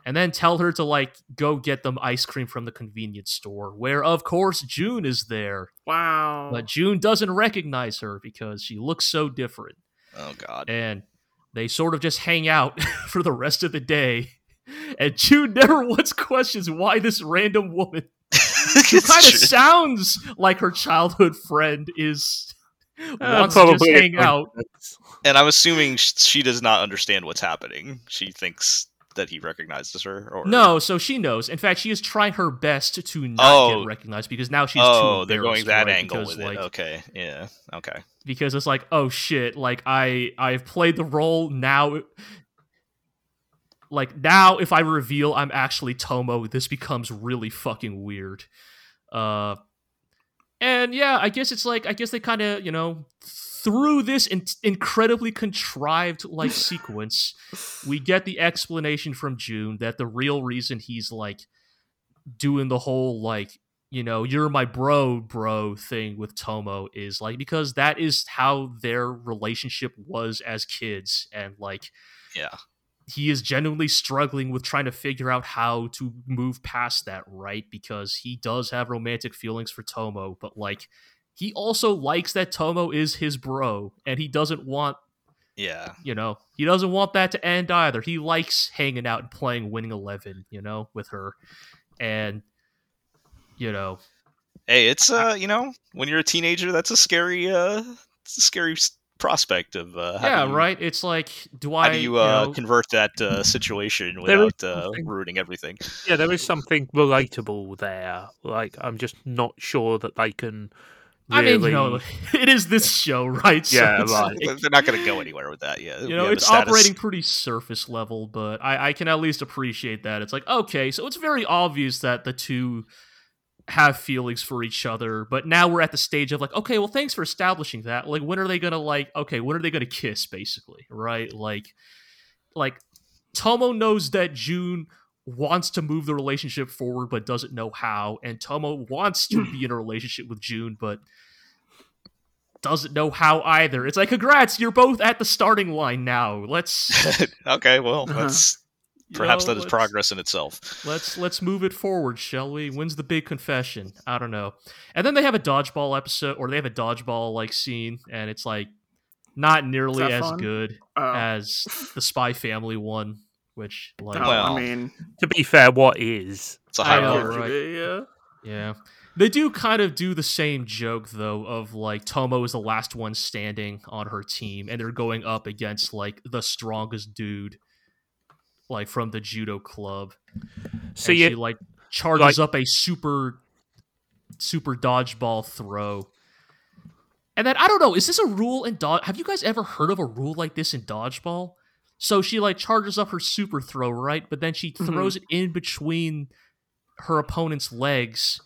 and then tell her to like go get them ice cream from the convenience store, where of course Jun is there, Wow. but Jun doesn't recognize her because she looks so different, oh God. and they sort of just hang out for the rest of the day. And Jun never once questions why this random woman who kind of sounds like her childhood friend is Uh, wants to just probably hang out. and I'm assuming she does not understand what's happening. She thinks that he recognizes her. Or No, so she knows. In fact, she is trying her best to not Oh. get recognized because now she's. Oh, too they're going that right? angle because, with like, it. Okay. Yeah. Okay. Because it's like, oh shit, like I I've played the role now. Like now, if I reveal I'm actually Tomo, this becomes really fucking weird. Uh, and yeah, I guess it's like I guess they kind of you know through this in- incredibly contrived like sequence, we get the explanation from Jun that the real reason he's like doing the whole like you know you're my bro bro thing with Tomo is like because that is how their relationship was as kids and like Yeah. he is genuinely struggling with trying to figure out how to move past that, right? Because he does have romantic feelings for Tomo, but like he also likes that Tomo is his bro and he doesn't want, Yeah. you know, he doesn't want that to end either. He likes hanging out and playing winning 11, you know, with her. And you know, Hey, it's uh, you know, when you're a teenager, that's a scary uh, it's a scary prospect of uh, yeah, you, right? It's like do I How do you uh know, convert that uh, situation without uh, ruining everything? Yeah, there is something relatable there. Like, I'm just not sure that they can. I mean, you know, it is this show, right? Yeah, it's right. like- They're not going to go anywhere with that. Yeah, you know have it's status- operating pretty surface level but I, I can at least appreciate that it's like okay so it's very obvious that the two have feelings for each other but now we're at the stage of like okay well thanks for establishing that like when are they gonna like okay when are they gonna kiss basically right like like tomo knows that jun wants to move the relationship forward but doesn't know how and tomo wants to be in a relationship with jun but doesn't know how either it's like congrats you're both at the starting line now let's okay, well, Uh-huh. that's you perhaps know, that is progress in itself. Let's let's move it forward, shall we? When's the big confession? I don't know. And then they have a dodgeball episode, or they have a dodgeball like scene, and it's like not nearly as fun? good Oh. as the Spy Family one, which like Oh, Well, I mean, To be fair, what is? It's a I high know, bar. right. yeah. Yeah. They do kind of do the same joke though of like Tomo is the last one standing on her team and they're going up against like the strongest dude like from the judo club. So and you, she like charges up a super super dodgeball throw. And then I don't know, is this a rule in dodge have you guys ever heard of a rule like this in dodgeball? So she like charges up her super throw, right? But then she Mhm. throws it in between her opponent's legs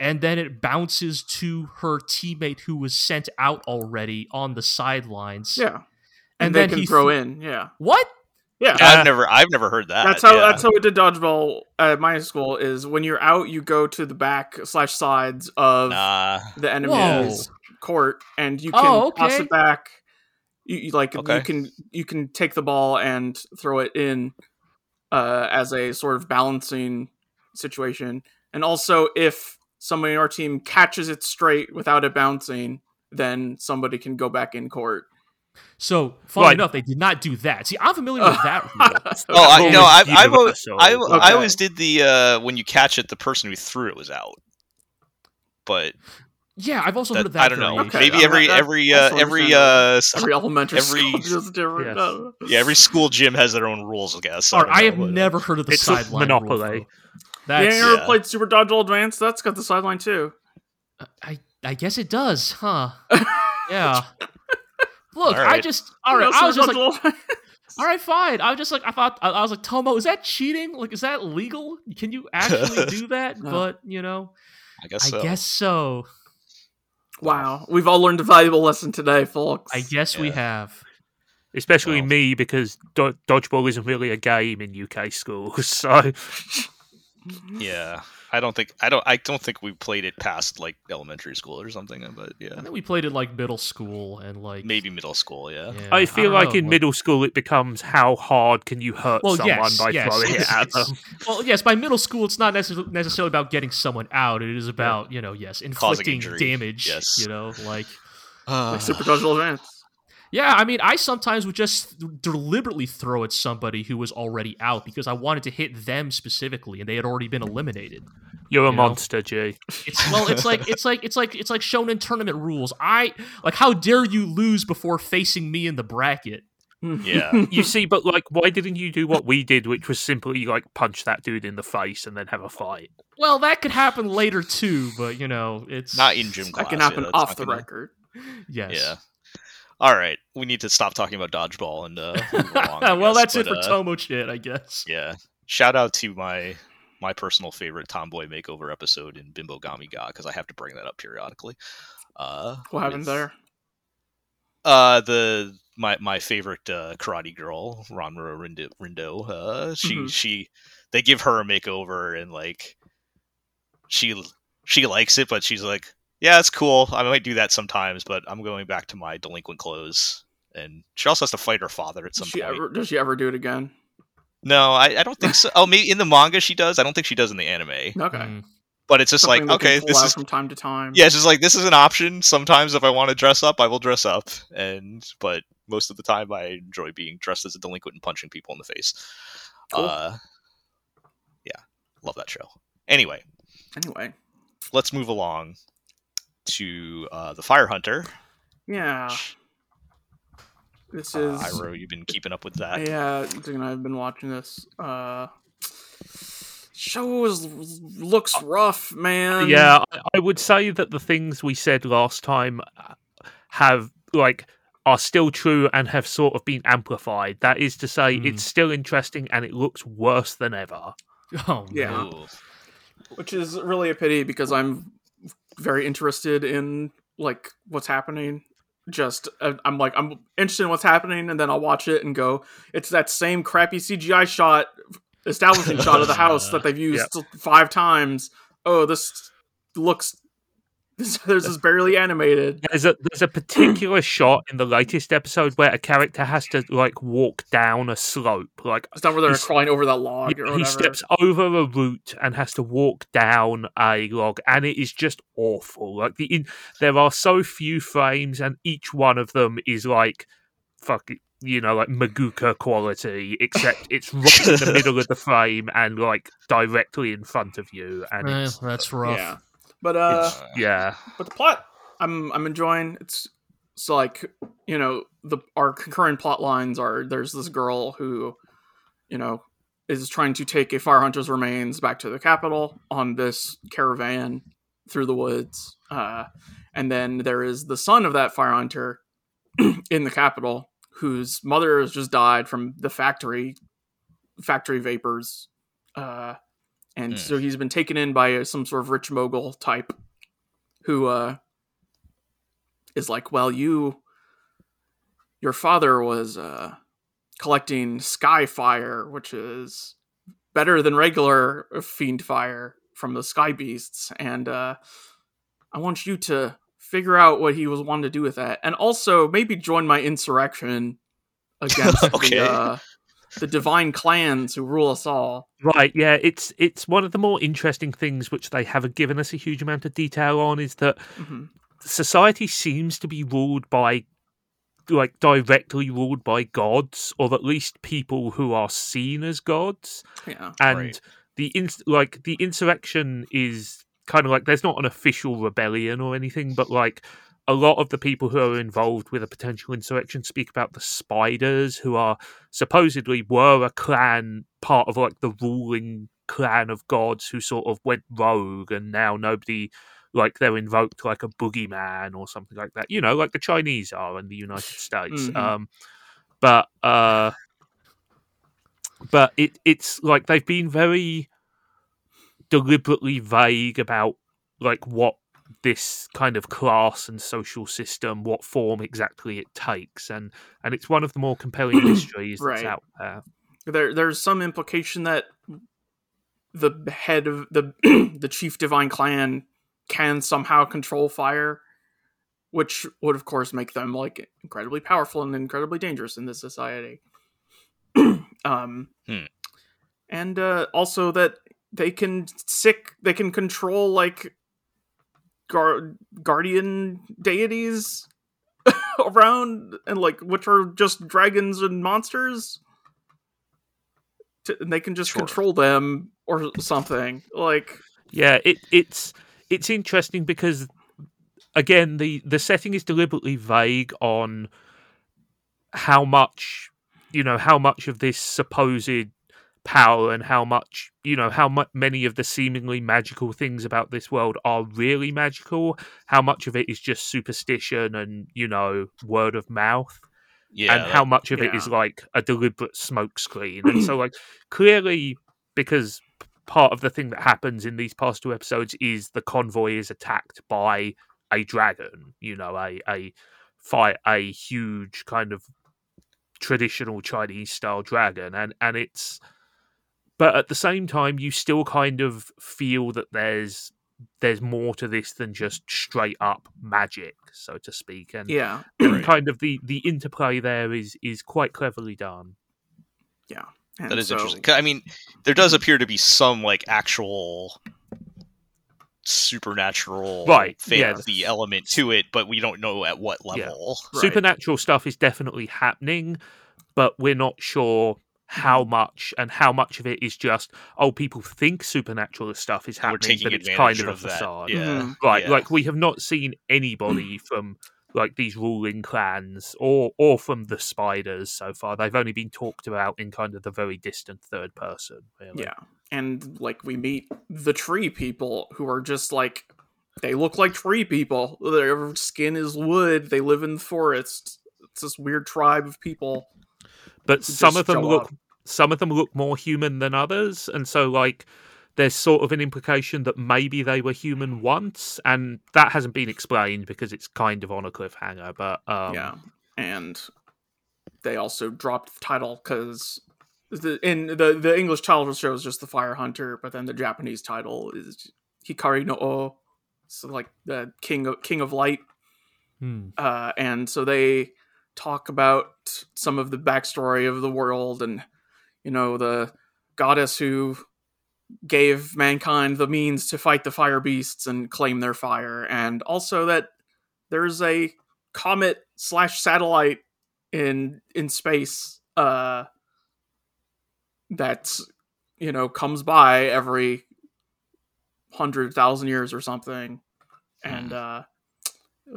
and then it bounces to her teammate who was sent out already on the sidelines. Yeah, and, And they then can he throw th- in. Yeah, What? yeah. I've never I've never heard that. that's how yeah. that's how we did dodgeball at my school. Is when you're out, you go to the back slash sides of Nah. the enemy's court, and you can Oh, toss it back. You, you like Okay. you can you can take the ball and throw it in uh, as a sort of balancing situation, and also if somebody in our team catches it straight without it bouncing, then somebody can go back in court. So, funny Right. enough, they did not do that. See, I'm familiar with that rule. Oh, I Rule no, I've, I've always. I, Okay. I always did the uh, when you catch it, the person who threw it was out. But Yeah, I've also that, heard of that. I don't know. Okay, Maybe every that- every uh, every uh, Every elementary Every- school is different. Yes. No. yeah, every school gym has their own rules. I guess. All right, I don't have know, never heard of the It's sideline Monopoly. Rule, though. Yeah, That's, you ever Yeah. played Super Dodgeball Advance? That's got the sideline too. I I guess it does, huh? Yeah. Look, All I just all right. You I was just like, all right, fine. I was just like, I thought, I, I was like, Tomo, is that cheating? Like, is that legal? Can you actually do that? No. But you know, I guess. So. I guess so. Wow, we've all learned a valuable lesson today, folks. I guess we have. especially Well. me because do- dodgeball isn't really a game in UK schools. So Yeah, I don't think I don't I don't think we played it past like elementary school or something. But I yeah, think we played it like middle school and like maybe middle school. Yeah. yeah, I feel don't like know, in middle school it becomes how hard can you hurt Well, someone yes, by yes, throwing it it's- at them. Well, yes, by middle school, it's not necess- necessarily about getting someone out. It is about you know, yes, inflicting damage. Yes. You know, like like Super Dodgeball Advance. Yeah. I mean, I sometimes would just deliberately throw at somebody who was already out because I wanted to hit them specifically, and they had already been eliminated. You're a know? monster, Jay. It's well, it's like it's like it's like it's like shonen tournament rules. I like how dare you lose before facing me in the bracket? Hmm. Yeah. You see, but like, why didn't you do what we did, which was simply like punch that dude in the face and then have a fight? Well, that could happen later too, but you know, it's Not in gym class. that can happen that's off the record. Yes. Yeah. All right, we need to stop talking about dodgeball and uh, along, well, guess, that's it for uh, Tomo shit, I guess. Yeah. Shout out to my my personal favorite tomboy makeover episode in Binbougami ga because I have to bring that up periodically. Uh, What happened there? Uh, the my my favorite uh, karate girl, Ranmaru Rindo. Rindo uh, she Mhm. she they give her a makeover and like she she likes it, but she's like, yeah, it's cool. I might do that sometimes, but I'm going back to my delinquent clothes. And she also has to fight her father at some Does she point. ever? Does she ever do it again? No, I, I don't think so. Oh, maybe in the manga she does. I don't think she does in the anime. Okay. Mm. But it's just Something like, okay, this is from time to time. yeah, it's just like this is an option. Sometimes if I want to dress up, I will dress up, and but most of the time I enjoy being dressed as a delinquent and punching people in the face. Cool. Uh, yeah, love that show. Anyway, Anyway, let's move along to uh, the Fire Hunter. yeah. This Uh, is Iro, you've been keeping up with that. Yeah, Dig and I have been watching this. Uh, show is, looks rough, man. yeah, I, I would say that the things we said last time uh, have like are still true and have sort of been amplified. That is to say, Hmm. it's still interesting and it looks worse than ever. Oh Yeah. man. Ooh. which is really a pity because I'm very interested in like what's happening. Just uh, I'm like I'm interested in what's happening, and then I'll watch it and go, it's that same crappy CGI shot, establishing shot of the house that they've used five times. Oh, this looks. This, this is barely animated. There's a there's a particular shot in the latest episode where a character has to like walk down a slope, like It's not where they're He's- crawling over that log or whatever. he steps over a root and has to walk down a log, and it is just awful. Like the in, there are so few frames, and each one of them is like fucking you know, like Maguka quality, except it's right in the middle of the frame and like directly in front of you, and Eh, it's, that's rough. Yeah, but uh, it's yeah, but the plot I'm I'm enjoying. It's so like you know the our concurrent plot lines are there's this girl who you know is trying to take a fire hunter's remains back to the capital on this caravan through the woods. Uh, and then there is the son of that fire hunter in the capital whose mother has just died from the factory factory vapors. Uh, and Hmm. so he's been taken in by some sort of rich mogul type who uh, is like, well, you, your father was uh, collecting sky fire, which is better than regular fiend fire from the sky beasts, and uh, I want you to figure out what he was wanting to do with that, and also maybe join my insurrection against Okay. the uh, the divine clans who rule us all. right, yeah. It's it's one of the more interesting things which they haven't given us a huge amount of detail on is that Mhm. society seems to be ruled by like directly ruled by gods or at least people who are seen as gods Yeah. and Right. the ins- like the insurrection is kind of like there's not an official rebellion or anything but like a lot of the people who are involved with a potential insurrection speak about the spiders who are supposedly were a clan part of like the ruling clan of gods who sort of went rogue and now nobody like they're invoked like a boogeyman or something like that you know like the chinese are in the united states Mhm. um but uh but it it's like they've been very deliberately vague about like what this kind of class and social system what form exactly it takes and and it's one of the more compelling mysteries that's out there. There there's some implication that the head of the the chief divine clan can somehow control fire which would of course make them like incredibly powerful and incredibly dangerous in this society. Um Hmm. and uh also that they can sick they can control like guard guardian deities around and like which are just dragons and monsters to, and they can just Sure. control them or something like Yeah, it it's it's interesting because again the the setting is deliberately vague on how much you know how much of this supposed power and how much you know how mu- many of the seemingly magical things about this world are really magical how much of it is just superstition and you know word of mouth Yeah, and how much of it yeah. is like a deliberate smokescreen. And so, like, clearly, because part of the thing that happens in these past two episodes is the convoy is attacked by a dragon, you know, a a fight a huge kind of traditional Chinese style dragon, and and it's. But at the same time, you still kind of feel that there's there's more to this than just straight up magic, so to speak. And yeah Right. kind of the the interplay there is is quite cleverly done. and that is so- interesting. 'Cause, I mean, there does appear to be some like actual supernatural Right, yeah. fantasy element to it, but we don't know at what Yeah. level. Right. Supernatural stuff is definitely happening, but we're not sure how much and how much of it is just oh people think supernatural stuff is happening, but it's kind of a of that. facade. Yeah, Mhm. Right, yeah. like we have not seen anybody from like these ruling clans or or from the spiders so far. They've only been talked about in kind of the very distant third person. Really. Yeah. And like we meet the tree people who are just like they look like tree people. Their skin is wood. They live in the forest. It's this weird tribe of people. But some of them look up. some of them look more human than others and so like there's sort of an implication that maybe they were human once and that hasn't been explained because it's kind of on a cliffhanger but um yeah. And they also dropped the title because the in the the English title shows just the fire hunter, but then the Japanese title is Hikari no O. So like the king of king of light. hmm. uh, and so they talk about some of the backstory of the world and you know the goddess who gave mankind the means to fight the fire beasts and claim their fire. And also that there's a comet slash satellite in in space uh that's you know comes by every hundred thousand years or something. And uh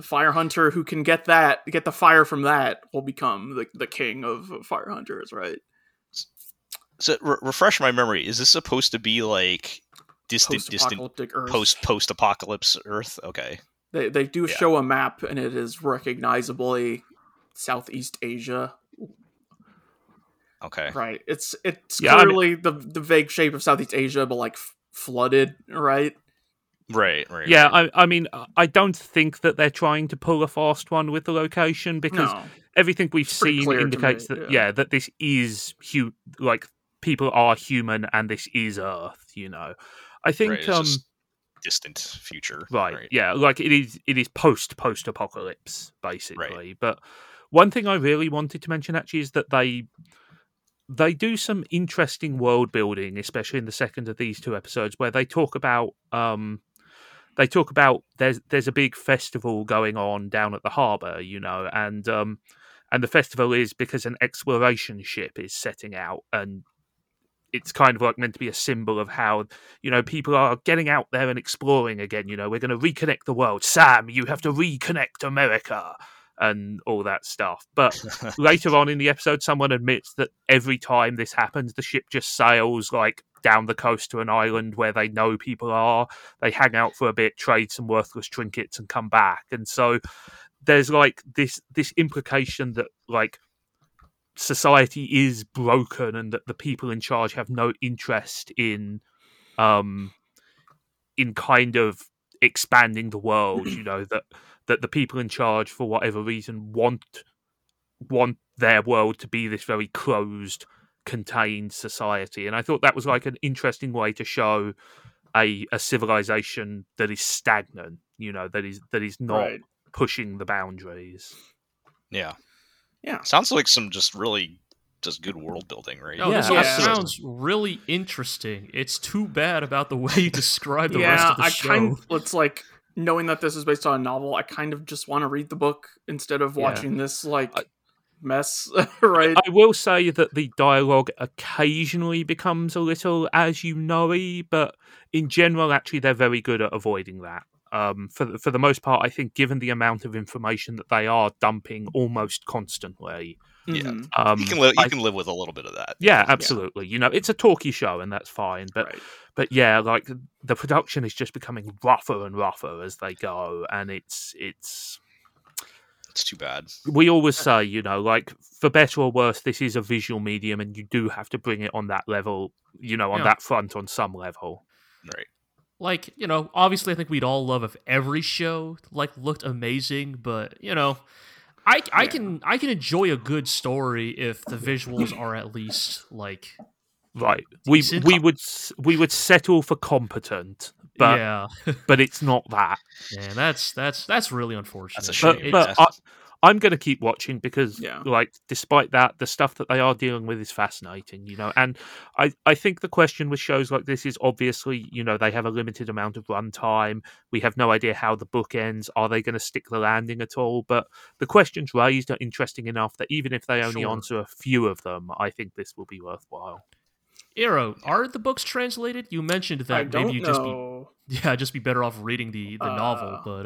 fire hunter who can get that get the fire from that will become the, the king of fire hunters right So re- refresh my memory. Is this supposed to be like distant, distant post-apocalyptic Earth. post post apocalypse Earth? Okay. They they do Yeah. show a map, and it is recognizably Southeast Asia. Okay. Right. It's it's Yeah, I mean- clearly the the vague shape of Southeast Asia, but like f- flooded. Right. Right. Right. Yeah, right. I, I mean, I don't think that they're trying to pull a fast one with the location because No. everything we've pretty seen indicates me, that yeah. yeah. that this is hu- like people are human and this is Earth. You know, I think Right, um distant future. right, yeah, like it is it is post post apocalypse basically. But one thing I really wanted to mention actually is that they they do some interesting world building, especially in the second of these two episodes, where they talk about um they talk about there's there's a big festival going on down at the harbour, you know, and um and the festival is because an exploration ship is setting out and it's kind of like meant to be a symbol of how you know people are getting out there and exploring again you know we're going to reconnect the world. Sam you have to reconnect america and all that stuff but later on in the episode, someone admits that every time this happens, the ship just sails like down the coast to an island where they know people are. They hang out for a bit, trade some worthless trinkets, and come back. And so there's like this this implication that like society is broken and that the people in charge have no interest in um in kind of expanding the world you know that that the people in charge for whatever reason want want their world to be this very closed contained society and i thought that was like an interesting way to show a a civilization that is stagnant you know that is that is not Right. pushing the boundaries yeah. Yeah. Sounds like some just really just good world building, right? No, this Yeah, all absolutely. sounds really interesting. It's too bad about the way you describe the yeah, rest of the I show. kind it's like knowing that this is based on a novel. I kind of just want to read the book instead of Yeah. watching this like I- mess. right. I will say that the dialogue occasionally becomes a little as you know but in general, actually, they're very good at avoiding that. Um, for the, for the most part, I think, given the amount of information that they are dumping almost constantly, Yeah. Mhm. um, you can live. You I- can live with a little bit of that. yeah, absolutely. You know, it's a talky show, and that's fine. But right. but yeah, like the production is just becoming rougher and rougher as they go, and it's it's It's too bad. we always say, you know, like for better or worse, this is a visual medium, and you do have to bring it on that level, you know, on Yeah. that front on some level. Right. like you know obviously i think we'd all love if every show like looked amazing but you know i i Yeah. can i can enjoy a good story if the visuals are at least like Right. We Decent. we would we would settle for competent, but yeah but it's not that. and that's that's that's really unfortunate That's a shame. It's- but I, I'm going to keep watching because, Yeah. like, despite that, the stuff that they are dealing with is fascinating, you know. And I, I think the question with shows like this is obviously, you know, they have a limited amount of runtime. We have no idea how the book ends. Are they going to stick the landing at all? But the questions raised are interesting enough that even if they only Sure. answer a few of them, I think this will be worthwhile. Eero, are the books translated you mentioned that don't maybe you just be yeah just be better off reading the the novel Uh, but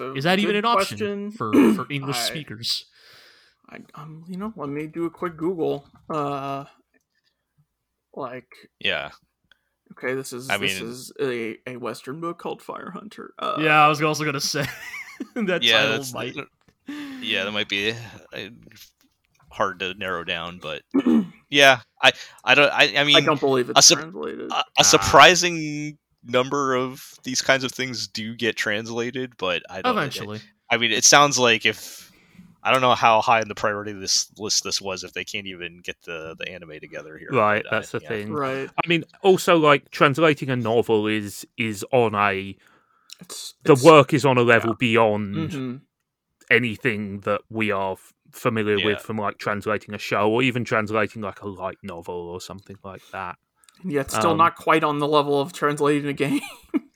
uh is that even good an option question. for for english I- speakers I, um, you know, let me do a quick Google. Uh, like, Yeah. okay, this is I this mean- is a, a Western book called Fire Hunter. Uh, yeah i was also gonna say that yeah. title That's, might yeah. That might be uh, hard to narrow down, but yeah. I. I don't. I. I mean, I don't believe it's sup- translated. a, a surprising number of these kinds of things do get translated, but I don't. eventually I mean, it sounds like if I don't know how high in the priority this list this was if they can't even get the the anime together here. Right, but, uh, that's the yeah. thing. right. I mean, also like translating a novel is is on a It's, the it's, work is on a level beyond Mhm. anything that we are f- familiar Yeah. with from like translating a show or even translating like a light novel or something like that. Yet still Um, not quite on the level of translating a game.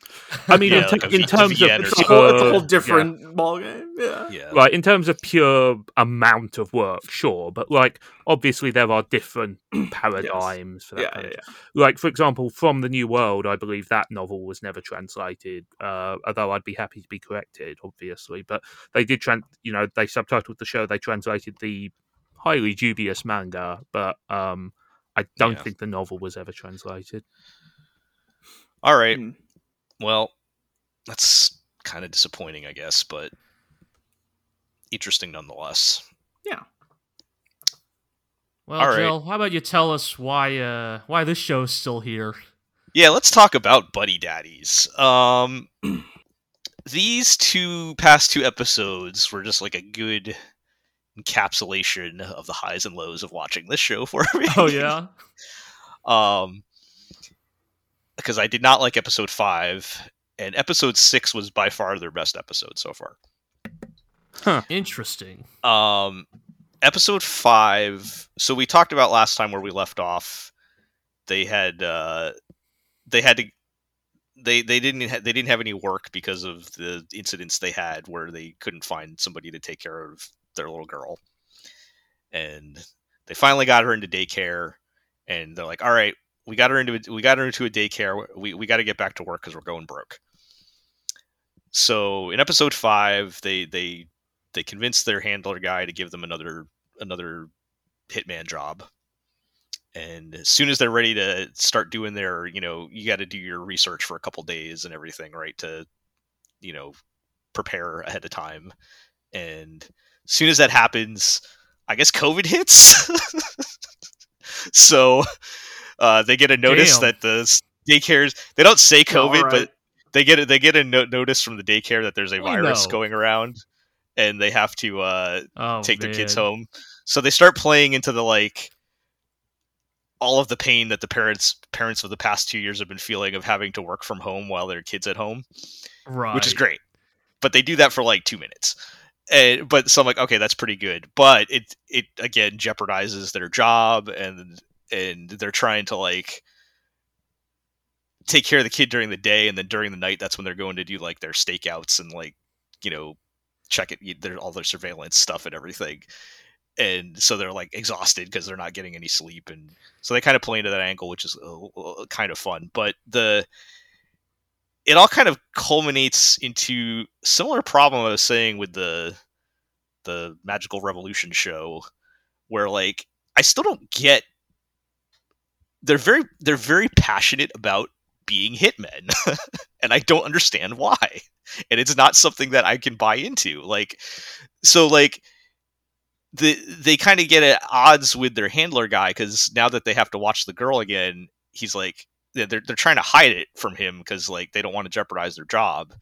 I mean, Yeah, in, ter- like in V- terms of It's a whole, it's a whole pure- different ballgame. Yeah. Yeah. Right, in terms of pure amount of work, sure, but like obviously there are different paradigms for that. Yeah, kind yeah, of yeah. Like for example, from the New World, I believe that novel was never translated. Uh, although I'd be happy to be corrected, obviously, but they did trans. You know, they subtitled the show. They translated the highly dubious manga, but um, I don't Yeah. think the novel was ever translated. All right. Mm. Well, that's kind of disappointing, I guess, but interesting nonetheless. Yeah. Well, All right. Jill, how about you tell us why uh why this show's still here? Yeah, let's talk about buddy daddies. Um, these two past two episodes were just like a good encapsulation of the highs and lows of watching this show for me. Oh yeah. um, because I did not like episode five, and episode six was by far their best episode so far. Huh. Interesting. Um, episode five. So we talked about last time where we left off. They had uh, they had to they they didn't ha- they didn't have any work because of the incidents they had where they couldn't find somebody to take care of their little girl, and they finally got her into daycare, and they're like, all right. We got her into a, we got her into a daycare. We we got to get back to work because we're going broke. So in episode five, they they they convinced their handler guy to give them another another hitman job and as soon as they're ready to start doing their you know you got to do your research for a couple days and everything right to you know prepare ahead of time and as soon as that happens i guess covid hits so uh, they get a notice Damn. that the daycares they don't say covid right. but they get a, they get a no- notice from the daycare that there's a I virus know. going around and they have to uh, Oh, take their kids home. So they start playing into the like all of the pain that the parents parents of the past two years have been feeling of having to work from home while their kids at home, Right. which is great. But they do that for like two minutes. And, but so I'm like, okay, that's pretty good. But it it again jeopardizes their job and and they're trying to like take care of the kid during the day and then during the night that's when they're going to do like their stakeouts and like you know check it their all their surveillance stuff and everything. And so they're like exhausted because they're not getting any sleep and so they kind of play into that angle which is uh, uh, kind of fun. But the it all kind of culminates into similar problem i was saying with the the magical revolution show where like i still don't get they're very they're very passionate about being hitmen and i don't understand why. And it's not something that i can buy into. Like so like the they kind of get at odds with their handler guy because now that they have to watch the girl again he's like they're, they're trying to hide it from him because like they don't want to jeopardize their job.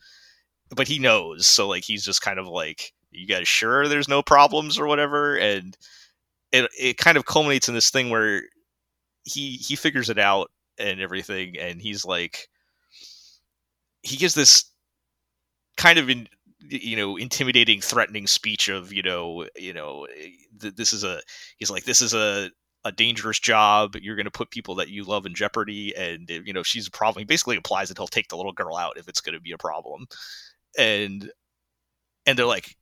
But he knows so like he's just kind of like you guys sure there's no problems or whatever? And it, it kind of culminates in this thing where he he figures it out and everything and he's like he gives this kind of in you know intimidating threatening speech of you know you know eh, th- this is a he's like this is a a dangerous job. You're going to put people that you love in jeopardy. And eh, you know she's a problem he basically implies that he'll take the little girl out if it's going to be a problem. And and they're like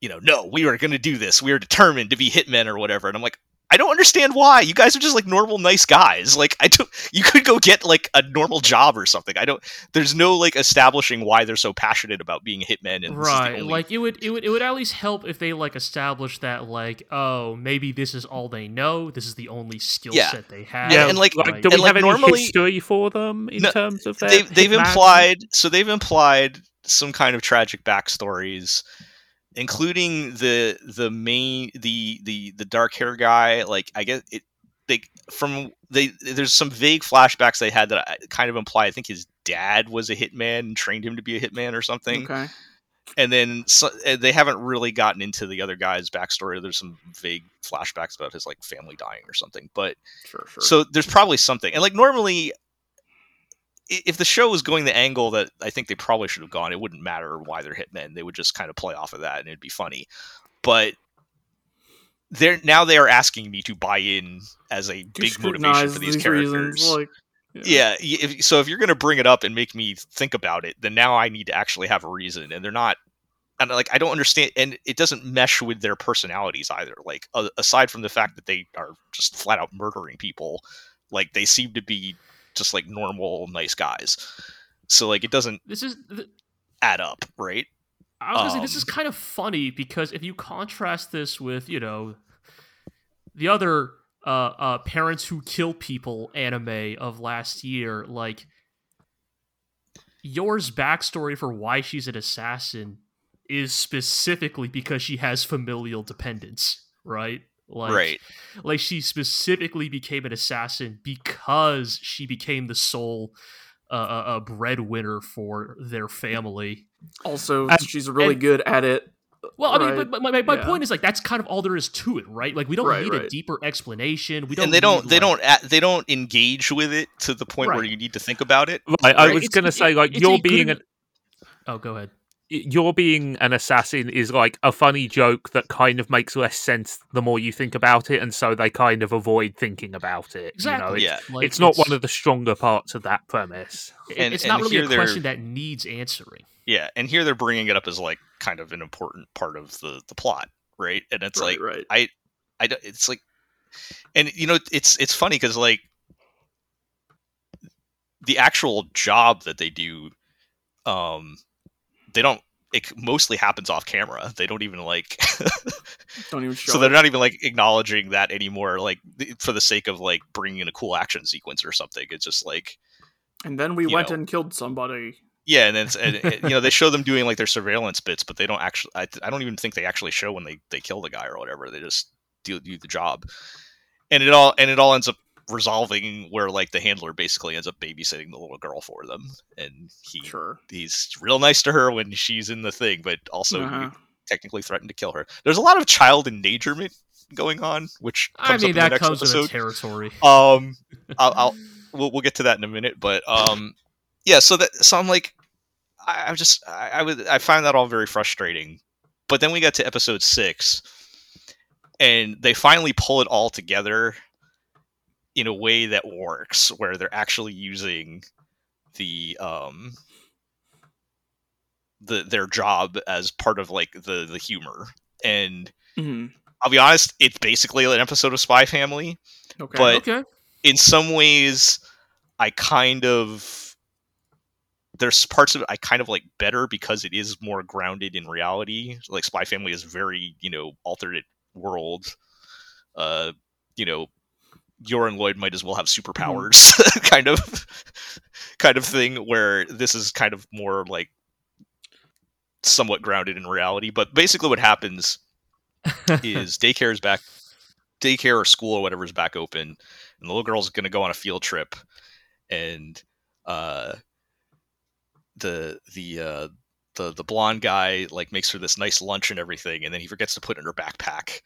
you know no we are going to do this. We are determined to be hitmen or whatever. And i'm like I don't understand why. You guys are just like normal, nice guys. Like I don't. You could go get like a normal job or something. I don't. There's no like establishing why they're so passionate about being hitmen. And this is the right only- like it would it would it would at least help if they like establish that like oh maybe this is all they know this is the only skill Yeah. set they have Yeah, and, like- Like, do and, we like, have any normally- history for them in No, terms of their they've they've implied. So they've implied some kind of tragic backstories, including the the main the the the dark hair guy. Like I guess it. They from they there's some vague flashbacks they had that I kind of imply. I think his dad was a hitman and trained him to be a hitman or something. Okay. and then so, they haven't really gotten into the other guy's backstory. There's some vague flashbacks about his like family dying or something, but Sure, sure. so there's probably something. And like normally, if the show was going the angle that I think they probably should have gone, it wouldn't matter why they're hitmen. They would just kind of play off of that, and it'd be funny. But they're now they are asking me to buy in as a Do big motivation for these these characters. reasons, like yeah. y- If, so if you're gonna bring it up and make me think about it, then now I need to actually have a reason, and they're not. And like I don't understand, and it doesn't mesh with their personalities either. Like a aside from the fact that they are just flat out murdering people, like they seem to be just like normal, nice guys. So like it doesn't This is th- add up, right? I was gonna say this is Um, kind of funny because if you contrast this with you know the other uh, uh, parents who kill people anime of last year, like yours backstory for why she's an assassin is specifically because she has familial dependence, right? Like, right. like she specifically became an assassin because she became the sole uh, uh, uh, breadwinner for their family. Also, And- she's really and- good at it. Well, I mean, Right. but, but my, my Yeah. point is like that's kind of all there is to it, right? Like we don't Right, need a deeper explanation. We don't. and they don't need, they like- don't a- they don't engage with it to the point where you need to think about it. Right, I was going to say, like, it's you're a good being en- an Oh, go ahead. You're being an assassin is like a funny joke that kind of makes less sense the more you think about it, and so they kind of avoid thinking about it. Exactly. You know, it's, Yeah. Like, it's not one of the stronger parts of that premise. and- it's and not really here a they're- question that needs answering. Yeah, and here they're bringing it up as like kind of an important part of the the plot, right? And it's right, like right. I don't, it's like, and you know, it's it's funny because like the actual job that they do, um, they don't. It mostly happens off camera. They don't even like. Don't even show. so they're it. not even like acknowledging that anymore. Like for the sake of like bringing in a cool action sequence or something. It's just like And then we went know. and killed somebody. yeah, and then and, and, you know they show them doing like their surveillance bits, but they don't actually. I, I don't even think they actually show when they they kill the guy or whatever. They just do do the job, and it all and it all ends up resolving where like the handler basically ends up babysitting the little girl for them, and he Sure. he's real nice to her when she's in the thing, but also Uh-huh. technically threatened to kill her. There's a lot of child endangerment going on, which I mean, up in the that next comes with episode. the territory. Um, I'll, I'll we'll, we'll get to that in a minute, but um, yeah. So that so I'm like, I, I just I, I would I find that all very frustrating. But then we got to episode six, and they finally pull it all together in a way that works, where they're actually using the um the their job as part of like the the humor and hmm I'll be honest, it's basically an episode of Spy Family Okay. But- okay. in some ways i kind of there's parts of it i kind of like better because it is more grounded in reality like spy family is very you know alternate world uh you know Yor and Loid might as well have superpowers kind of kind of thing where this is kind of more like somewhat grounded in reality but basically what happens is daycare is back daycare or school or whatever is back open and the little girl's going to go on a field trip and uh the the uh the the blonde guy like makes her this nice lunch and everything and then he forgets to put it in her backpack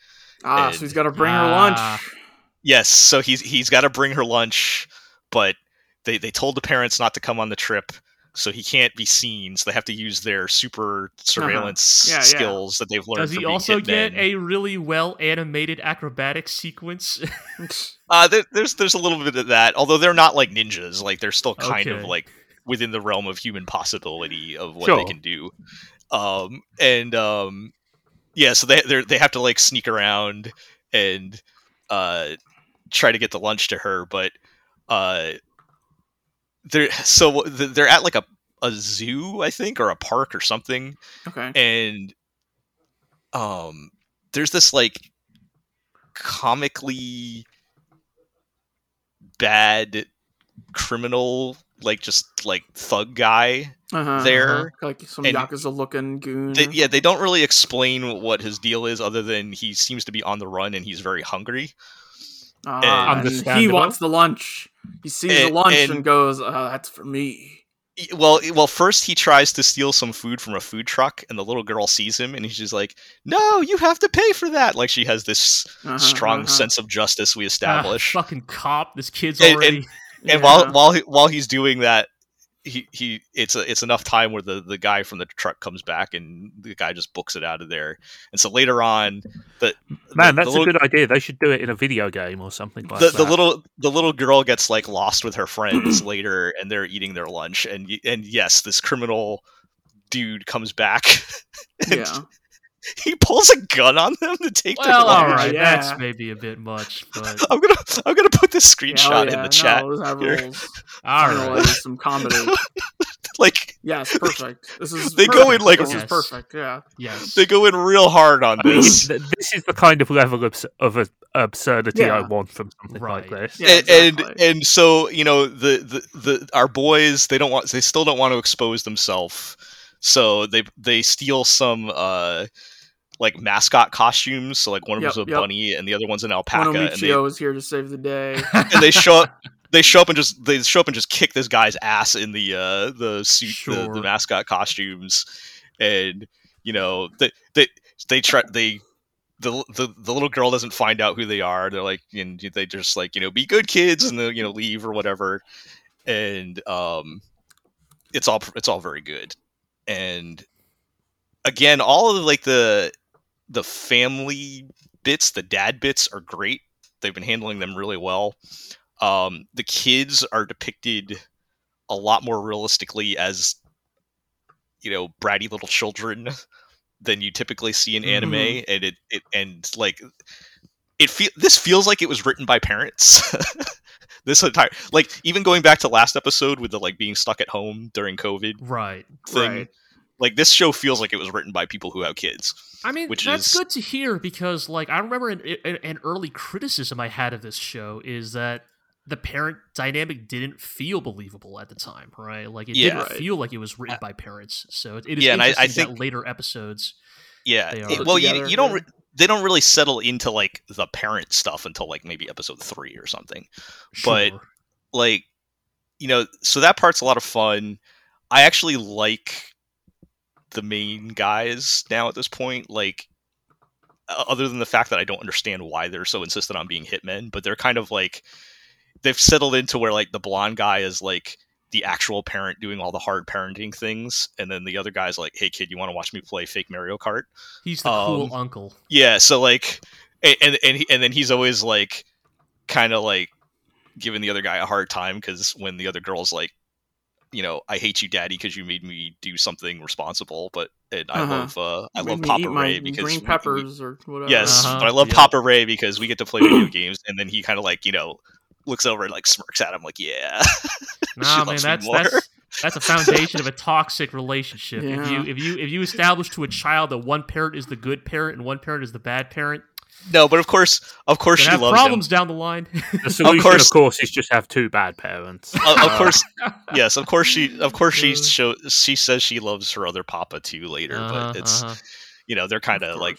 ah, and- so he's got to bring her Ah. lunch. Yes so he's he's got to bring her lunch but they they told the parents not to come on the trip so he can't be seen so they have to use their super surveillance Yeah, yeah. skills that they've learned Does from he being also get hitmen. a really well animated acrobatic sequence? Uh, there, there's there's a little bit of that, although they're not like ninjas. Like they're still kind of like within the realm of human possibility of what Sure. they can do. Um, and um, yeah, so they they they have to like sneak around and uh try to get the lunch to her, but uh, they're so they're at like a a zoo, I think, or a park or something, okay. and um there's this like comically bad criminal like just like thug guy Uh-huh, there, uh-huh. like some and- yakuza looking goon. they, yeah they don't really explain what his deal is other than he seems to be on the run and he's very hungry And he wants the lunch. He sees the lunch and- and, goes, uh, "That's for me." Well well first he tries to steal some food from a food truck and the little girl sees him and he's just like no you have to pay for that like she has this Uh-huh, strong uh-huh. sense of justice we Ah, establish fucking cop. This kid's And- already. and Yeah. while while he- while he's doing that, he he it's a it's enough time where the the guy from the truck comes back and the guy just books it out of there. And so later on, the Man, the, that's the a good idea. They should do it in a video game or something like the, that. the little the little girl gets like lost with her friends later, and they're eating their lunch. And and yes, this criminal dude comes back. and Yeah. he pulls a gun on them to take their Well, all lunch. right, Yeah. that's maybe a bit much, but I'm gonna I'm gonna put this Yeah, screenshot oh, in the chat. No, that here. rules. all Finally, some comedy. Like Yes, perfect. This is They go in perfect. like- this Yes. is perfect. Yeah. Yes. they go in real hard on I this. th- this is the kind of level of, of a- absurdity I want from something like Right. this. Yeah, and, and and so you know the, the the our boys they don't want they still don't want to expose themselves so they they steal some uh like mascot costumes so like one of Yep, them's a yep. bunny and the other one's an alpaca Mono and they, is here to save the day. and they show up they show up and just they show up and just kick this guy's ass in the uh the suit Sure. the mascot costumes and you know they they they try they the, the the little girl doesn't find out who they are they're like and they just like you know be good kids and they you know leave or whatever and um it's all it's all very good and again all of like the the family bits the dad bits are great they've been handling them really well um the kids are depicted a lot more realistically as you know bratty little children than you typically see in anime and it, it and like it feel this feels like it was written by parents this entire like even going back to last episode with the like being stuck at home during covid right. thing Right. like this show feels like it was written by people who have kids I mean, Which that's is- good to hear because, like, I remember an, an, an early criticism I had of this show is that the parent dynamic didn't feel believable at the time, right? Like, it Yeah. didn't Right. feel like it was written by parents. So it, it is Yeah, and I- I interesting that think- later episodes. yeah They it- are. well you, Together, you don't re- they don't really settle into like the parent stuff until like maybe episode three or something But- like you know so that part's a lot of fun i actually like the main guys now at this point like other than the fact that i don't understand why they're so insistent on being hitmen but they're kind of like they've settled into where like the blonde guy is like the actual parent doing all the hard parenting things and then the other guy's like hey kid you want to watch me play fake mario kart He's the um, cool uncle. yeah, so like, a- and and he- and then he's always like, kind of like giving the other guy a hard time because when the other girl's like, you know, I hate you, daddy, because you made me do something responsible. But and I Uh-huh. love uh, I love me Papa Ray because green we- we- peppers or whatever. yes, Uh-huh, but I love yeah. Papa Ray because we get to play video games, and then he kind of like you know looks over and like smirks at him like, yeah, Nah, man, loves me that's more. that's that's a foundation of a toxic relationship. If you if you if you establish to a child that one parent is the good parent and one parent is the bad parent, no, but of course, of course, she have loves problems down the line. The solution, of course- course, is just have two bad parents. him. Of, of Uh, course, yes, of course she, of course she Uh. show she says she loves her other Papa too later, Uh-huh, but it's uh-huh. you know they're kind of like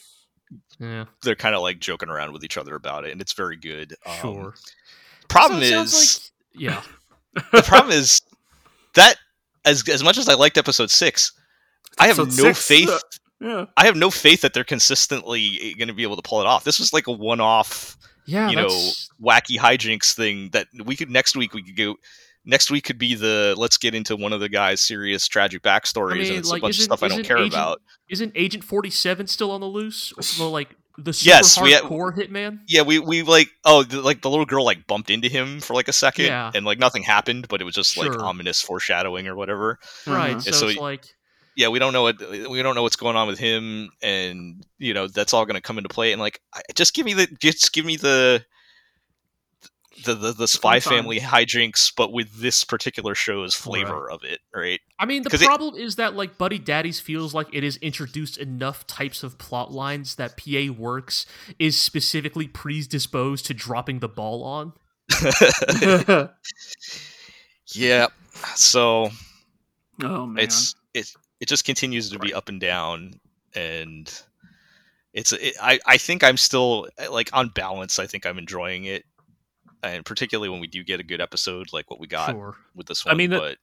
yeah, they're kind of like joking around with each other about it, and it's very good. Um, sure. Problem So it is, sounds like- yeah, the problem is that as as much as I liked episode six, I have no six, faith. uh, Yeah. I have no faith that they're consistently going to be able to pull it off. This was like a one-off, yeah. you know, that's- wacky hijinks thing that we could next week we could go. Next week could be the let's get into one of the guy's serious tragic backstories, I mean, and it's like, a bunch of stuff I don't care Agent- about. isn't Agent Forty Seven still on the loose? Well, like the super Yes, we had- hardcore hitman. Yeah, we we like oh the, like the little girl like bumped into him for like a second, Yeah. and like nothing happened, but it was just like ominous foreshadowing or whatever. Right. Mhm. So, so it's like yeah, we don't know what we don't know what's going on with him, and you know that's all going to come into play. And like, I- just give me the just give me the the the, the Spy Family hijinks, but with this particular show's flavor of it, right? I mean, the problem is that like Buddy Daddies feels like it has introduced enough types of plot lines that PA Works is specifically predisposed to dropping the ball on. yeah. So oh man. it's it it just continues to be up and down, and it's it, I I think I'm still eh, like on balance. I think I'm enjoying it. And particularly when we do get a good episode like what we got Sure. with this one I mean, but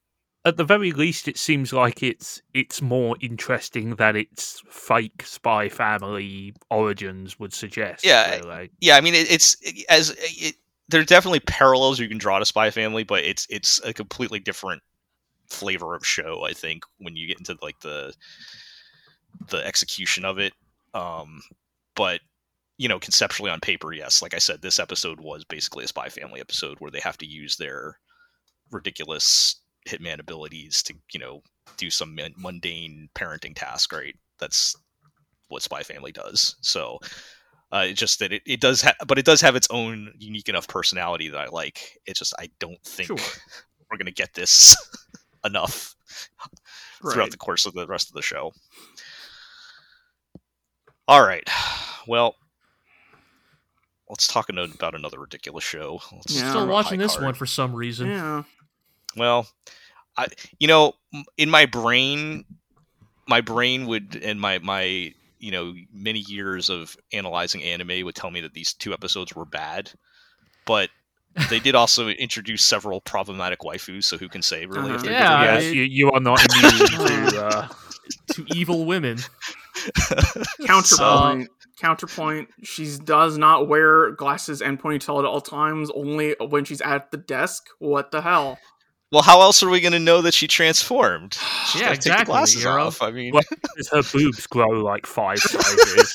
At the very least, it seems like it's it's more interesting that it's fake spy family origins would suggest. Yeah, eh, really. yeah, I mean, it, it's it, as it, there are definitely parallels you can draw to Spy Family, but it's it's a completely different flavor of show. I think when you get into like the the execution of it. Um, but you know, conceptually on paper, yes, like I said, this episode was basically a Spy Family episode where they have to use their ridiculous hitman abilities to you know do some mundane parenting task. Right? That's what Spy Family does. So. Uh, it's just that it, it does, ha- but it does have its own unique enough personality that I like. It's just I don't think Sure. we're gonna get this enough throughout the course of the rest of the show. All right. Well, let's talk about another ridiculous show. Let's Yeah. Still watching this Card. one for some reason. Yeah. Well, I you know, in my brain my brain would and my my you know, many years of analyzing anime would tell me that these two episodes were bad. But they did also introduce several problematic waifus, so who can say really if Uh-huh. they're Yeah, good yes, you, you are not immune to. Uh, to evil women. Counterpoint. Counterpoint. She does not wear glasses and ponytail at all times. Only when she's at the desk. What the hell? Well, how else are we going to know that she transformed? She's Yeah, gotta take the exactly, glasses Euro. off. I mean, Well- As her boobs grow like five sizes.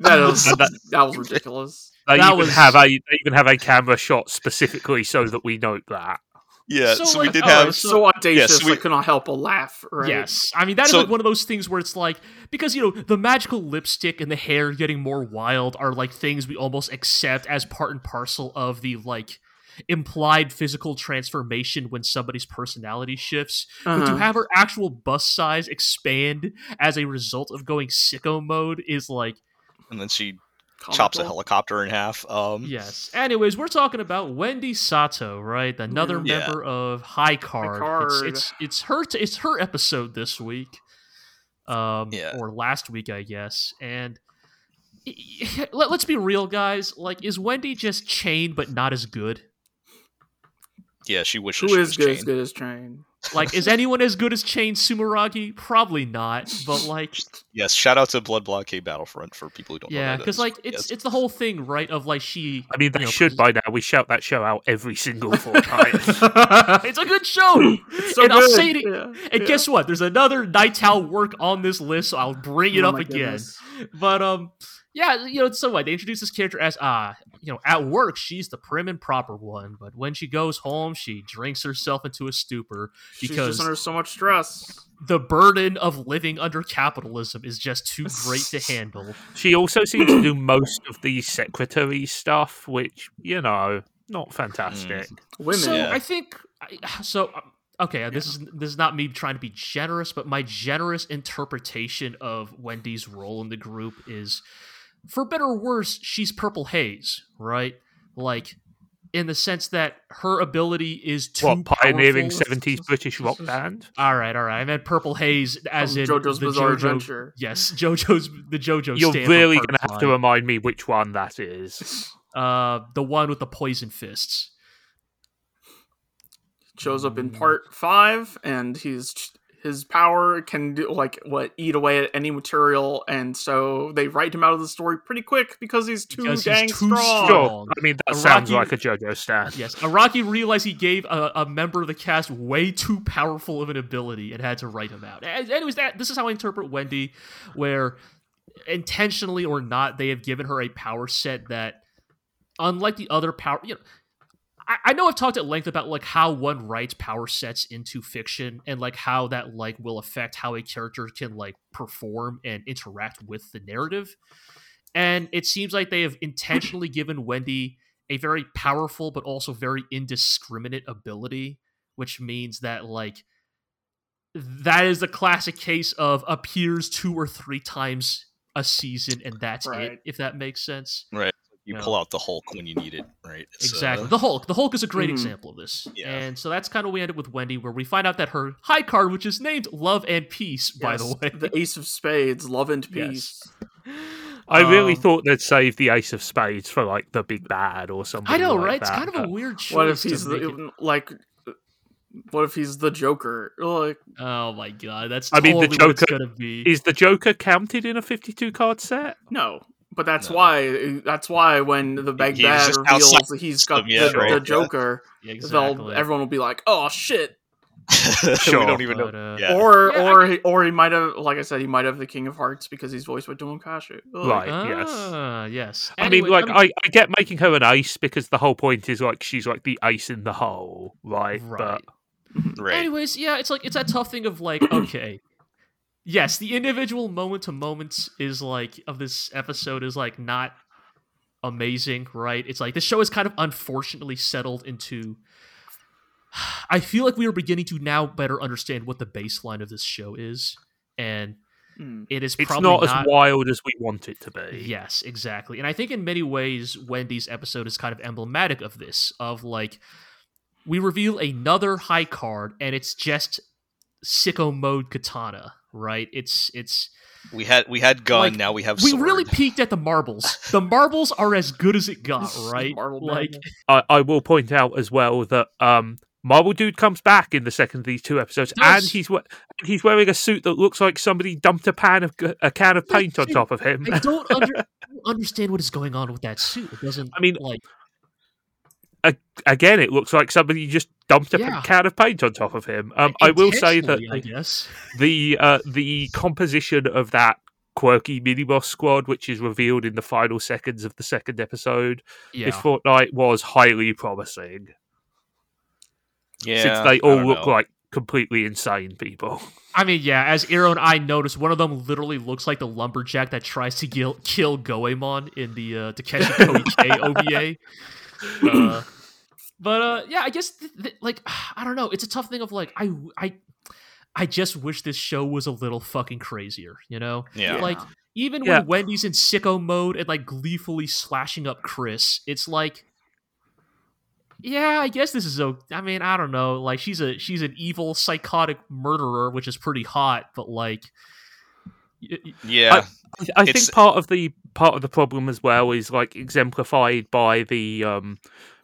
That was that- that was ridiculous. They That even was- have a they even have a camera shot specifically so that we note that. yeah. So, So, we did oh, have. It's so audacious. Yes, we- I could not help but laugh. Right? Yes, I mean that is So- like one of those things where it's like because you know the magical lipstick and the hair getting more wild are like things we almost accept as part and parcel of the like implied physical transformation when somebody's personality shifts. But to Uh-huh. have her actual bust size expand as a result of going sicko mode is like and then she chops a helicopter in half. Um, yes. Anyways, we're talking about Wendy Sato, right? Another Yeah. member of High Card. Card. It's, it's it's her t- it's her episode this week, um, Yeah. or last week, I guess. And let, let's be real, guys. Like, is Wendy just chained but not as good? yeah. She wishes Who she is was good as chained. good as Train? Like, is anyone as good as Chain Sumeragi? Probably not. But like, Yes. Shout out to Blood Blockade Battlefront for people who don't. know yeah, because like it's Yes. it's the whole thing, right? Of like she. I mean, they you know, should by now. We shout that show out every single fortnight. it's a good show. So and I'll good. say it. Yeah, And yeah. guess what? There's another Nightow work on this list, so I'll bring it Oh up again. goodness. But um, yeah, you know, so what? They introduce this character as ah, you know, at work she's the prim and proper one, but when she goes home, she drinks herself into a stupor She's because- just under so much stress. the burden of living under capitalism is just too great to handle. she also seems to do most of the secretary stuff, which you know, not fantastic. Women. So Yeah. I think so. um, Okay, this is this is not me trying to be generous, but my generous interpretation of Wendy's role in the group is, for better or worse, she's Purple Haze, right? Like, in the sense that her ability is too What pioneering powerful. seventies British rock band? All right, all right. I meant Purple Haze as From in JoJo's the Bizarre JoJo, Adventure. Yes, JoJo's the JoJo. You're stand really gonna have to remind me which one that is. uh the one with the poison fists. shows up in Mm. part five, and he's his power can do like what eat away at any material, and so they write him out of the story pretty quick because he's too Because he's dang too strong. strong. Sure, I mean that A sounds like a JoJo stand. Yes, Araki realized he gave a, a member of the cast way too powerful of an ability and had to write him out. And- Anyways, that this is how I interpret Wendy, where intentionally or not, they have given her a power set that, unlike the other power, you know. I, I know I've talked at length about like how one writes power sets into fiction and like how that like will affect how a character can like perform and interact with the narrative. And it seems like they have intentionally given Wendy a very powerful but also very indiscriminate ability, which means that like that is the classic case of appears two or three times a season and that's Right. it, if that makes sense. You Yeah. pull out the Hulk when you need it, right? It's, Exactly. uh, the Hulk. The Hulk is a great Mhm. example of this. Yeah. And so that's kind of we end up with Wendy, where we find out that her high card, which is named Love and Peace, by the way. the Ace of Spades, love and Yes. peace. I really Um, thought they'd save the Ace of Spades for like the big bad or something. I know, like right? It's kind of a weird choice. What if he's make it- the, like? What if he's the Joker? Like, Oh my god, that's I mean, the totally what it's Joker gonna be. Is the Joker counted in a fifty-two card set? no. But that's No. why. That's why when the big He bad reveals outside that he's got system, yeah, the, right, the. Joker, Yeah, exactly. everyone will be like, "Oh shit!" we don't even know. Uh, Yeah. Or Yeah, or he, or he might have, like I said, he might have the King of Hearts because he's voiced by Dylan Kashi. Ugh. Right. yes. Ah, yes. I Anyway, mean, like, I, I get making her an ace because the whole point is like she's like the ace in the hole, right? Right. Right. Anyways, yeah, it's like it's that tough thing of like, okay, yes, the individual moment to moments is like of this episode is like not amazing, right? It's like this show is kind of unfortunately settled into. I feel like we are beginning to now better understand what the baseline of this show is, and Hmm. it is It's probably not, as wild as we want it to be. Yes, exactly. And I think in many ways, Wendy's episode is kind of emblematic of this. Of like, we reveal another high card, and it's just sicko mode katana, right? It's it's We had we had gun. Like, now we have. we really peaked at the marbles. The marbles are as good as it got, right? Marble like, I, I will point out as well that um, Marble Dude comes back in the second of these two episodes, Does. and he's we- he's wearing a suit that looks like somebody dumped a pan of a can of paint on top of him. I don't under, I don't understand what is going on with that suit. It doesn't. I mean, like, Again, it looks like somebody just dumped a Yeah. can of paint on top of him. Um, I will say that intentionally, I guess. the uh, the composition of that quirky mini boss squad, which is revealed in the final seconds of the second episode Yeah. this fortnight, was highly promising. Yeah, since they all look know. like completely insane people. I mean, yeah, as Iro and I noticed, one of them literally looks like the lumberjack that tries to kill, kill Goemon in the uh, Takeshi Koike OVA. Uh, but uh, yeah, I guess th- th- like I don't know. It's a tough thing of like I I I just wish this show was a little fucking crazier. You know, Yeah. like even Yeah. when Wendy's in sicko mode and like gleefully slashing up Chris, it's like. Yeah, I guess this is a. I mean, I don't know. Like, she's a she's an evil, psychotic murderer, which is pretty hot. But like, y- y- yeah. I It's- think part of the part of the problem as well is like exemplified by the um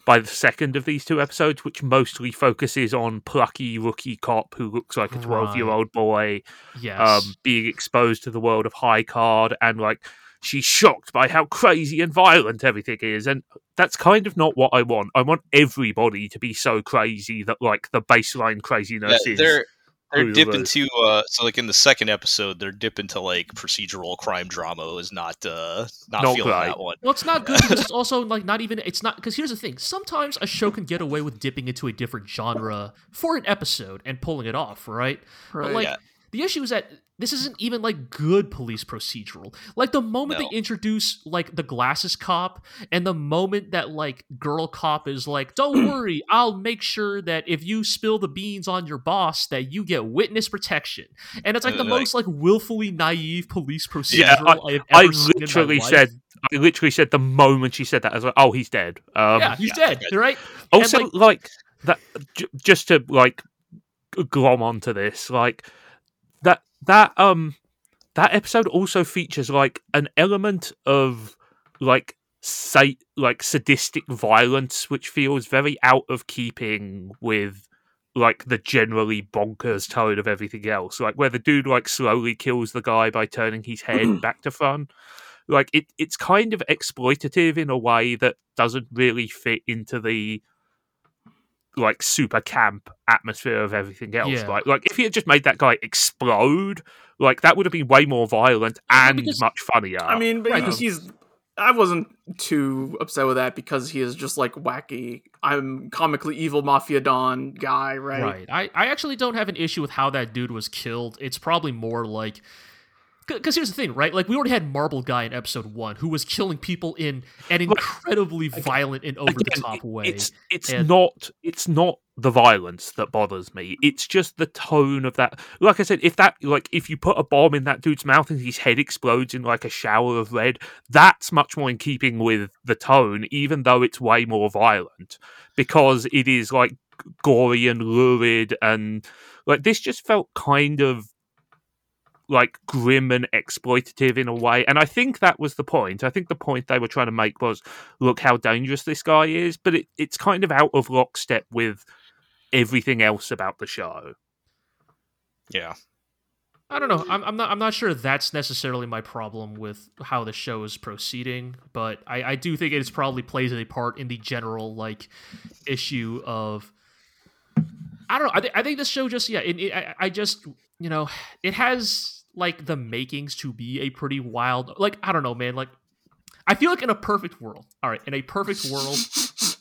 by the second of these two episodes, which mostly focuses on plucky rookie cop who looks like a twelve year old boy yes, um being exposed to the world of high card and like she's shocked by how crazy and violent everything is and that's kind of not what I want. I want everybody to be so crazy that like the baseline Yeah, craziness is they're they're dipping was- to uh so like in the second episode they're dipping to like procedural crime drama is not uh not, Not feeling great. that one. Well, it's not good because it's also like not even. It's not because here's the thing. Sometimes a show can get away with dipping into a different genre for an episode and pulling it off, right? But like Yeah. the issue is that this isn't even like good police procedural. Like the moment No. they introduce like the glasses cop and the moment that like girl cop is like, "Don't worry, I'll make sure that if you spill the beans on your boss that you get witness protection." And it's like the Uh, like- most like willfully naive police procedural Yeah, I, have I ever seen in my literally life. said I literally said the moment she said that I was like, oh he's dead. Um yeah, he's yeah, dead, right? Also like- like, that j- just to like glom onto this like that that um that episode also features like an element of like say like sadistic violence which feels very out of keeping with like the generally bonkers tone of everything else. Like where the dude like slowly kills the guy by turning his head back to front. Like it it's kind of exploitative in a way that doesn't really fit into the like super camp atmosphere of everything else. Yeah. Like, like if he had just made that guy explode, like that would have been way more violent and because- much funnier. I mean, but Right, he's, he's. I wasn't too upset with that because he is just like wacky. I'm comically evil mafia don guy, right? Right. I, I actually don't have an issue with how that dude was killed. It's probably more like. Because here's the thing, right? Like, we already had Marble Guy in episode one who was killing people in an incredibly violent and over the top way. It's it's and- not it's not the violence that bothers me. It's just the tone of that. Like I said, if that like if you put a bomb in that dude's mouth and his head explodes in like a shower of red, that's much more in keeping with the tone, even though it's way more violent because it is like gory and lurid and like this just felt kind of like grim and exploitative in a way. And I think that was the point. I think the point they were trying to make was look how dangerous this guy is, but it, it's kind of out of lockstep with everything else about the show. Yeah. I don't know. I'm, I'm not. I'm not sure that's necessarily my problem with how the show is proceeding, but I, I do think it probably plays a part in the general like issue of I don't know. I, th- I think this show just yeah. It, it, I, I just you know it has like the makings to be a pretty wild. Like I don't know, man. Like I feel like in a perfect world. All right, in a perfect world,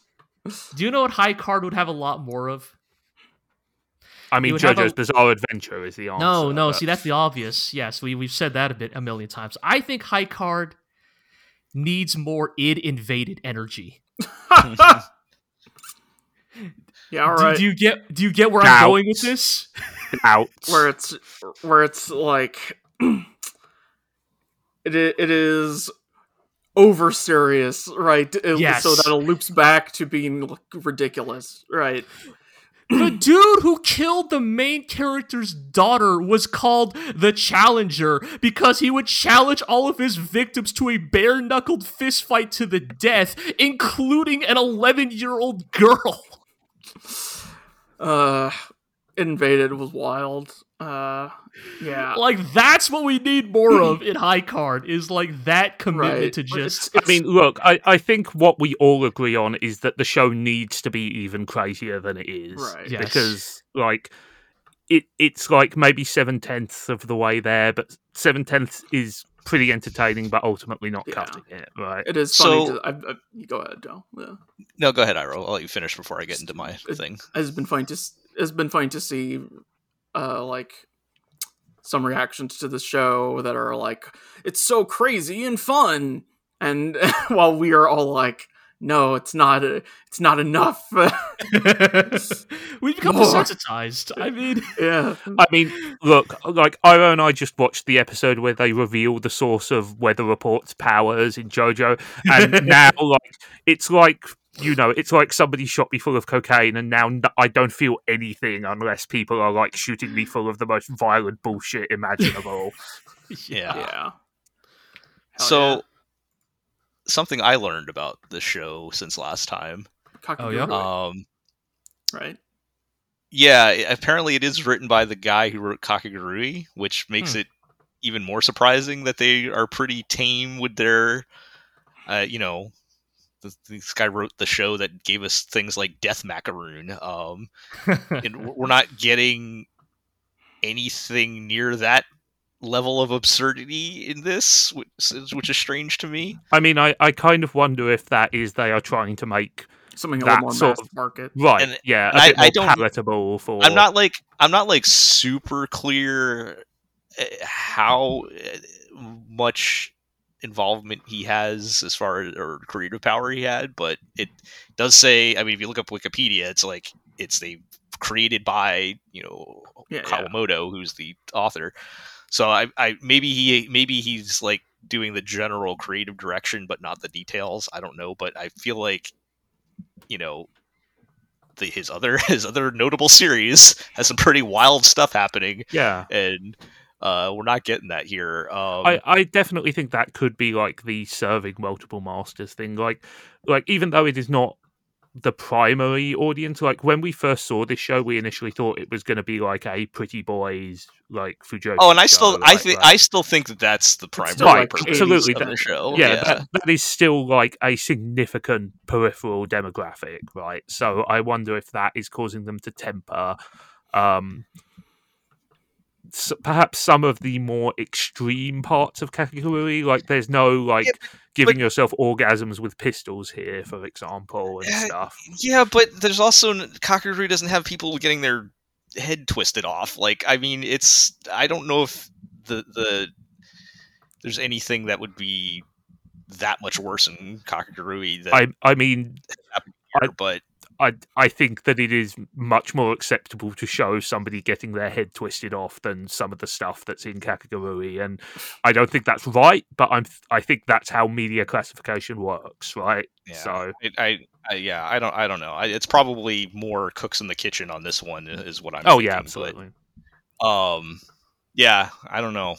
do you know what High Card would have a lot more of? I mean, would have JoJo's a- Bizarre Adventure is the answer. No, no. but- See, that's the obvious. Yes, we we've said that a bit a million times. I think High Card needs more id invaded energy. yeah, all Do- Do, you get do you get where Doubt. I'm going with this? out. where it's where it's like it it is over serious, right? It- Yes. So that it loops back to being like, ridiculous, right? the dude who killed the main character's daughter was called the Challenger because he would challenge all of his victims to a bare knuckled fist fight to the death, including an 11 year old girl. Uh, invaded was wild. Uh, yeah. Like, that's what we need more of in High Card, is like that commitment Right, to just. it's- I mean, look, I, I think what we all agree on is that the show needs to be even crazier than it is. Right. Yes. Because, like, it it's like maybe seven tenths of the way there, but seven tenths is pretty entertaining, but ultimately not Yeah. cutting it, right? It is funny. So- to, I, I, you go ahead, Joe. Yeah. No, go ahead, Iro. I'll let you finish before I get into my It- thing. It's been fun to s- it's been fun to see, uh, like some reactions to the show that are like, it's so crazy and fun, and while we are all like, no, it's not. A, it's not enough. We've become desensitized. I mean, yeah. I mean, look, like Ira and I just watched the episode where they reveal the source of Weather Report's powers in JoJo, and now like it's like you know, it's like somebody shot me full of cocaine, and now I don't feel anything unless people are like shooting me full of the most violent bullshit imaginable. Yeah. Yeah. Hell so yeah. something I learned about the show since last time. Oh, yeah? Um, right. yeah, apparently it is written by the guy who wrote Kakegurui, which makes Hmm. it even more surprising that they are pretty tame with their, uh, you know, th- this guy wrote the show that gave us things like Death Macaroon. Um, and we're not getting anything near that level of absurdity in this, which is, which is strange to me. I mean, I, I kind of wonder if that is they are trying to make Something a that little more sort mass market. right, And- yeah, and a I- bit I don't- palatable for. I'm not like I'm not like super clear uh, how uh, much involvement he has as far as or creative power he had, but it does say. I mean, if you look up Wikipedia, it's like it's they created by you know Yeah, yeah. Kawamoto, who's the author. So I, I maybe he maybe he's like doing the general creative direction, but not the details. I don't know, but I feel like you know the, his other his other notable series has some pretty wild stuff happening, yeah. and uh, we're not getting that here. Um, I, I definitely think that could be like the serving multiple masters thing. Like, like even though it is not the primary audience, like when we first saw this show, we initially thought it was going to be like a pretty boys like Fujoshi. oh, and I show, still I like, think like- I still think that that's the primary still like absolutely of that- the show. yeah, yeah. That, that is still like a significant peripheral demographic, right? So I wonder if that is causing them to temper um s- perhaps some of the more extreme parts of Kakegurui, like there's no like Yeah, giving yourself orgasms with pistols here, for example, and Yeah, stuff. Yeah, but there's also Kakegurui doesn't have people getting their head twisted off. Like, I mean, it's I don't know if the the there's anything that would be that much worse in Kakegurui than I I mean, here, but I I think that it is much more acceptable to show somebody getting their head twisted off than some of the stuff that's in Kakegurui, and I don't think that's right. But I'm I think that's how media classification works, right? yeah, So it, I, I yeah, I don't I don't know. I, it's probably more cooks in the kitchen on this one is what I'm. oh thinking, yeah, but, absolutely. um, yeah, I don't know.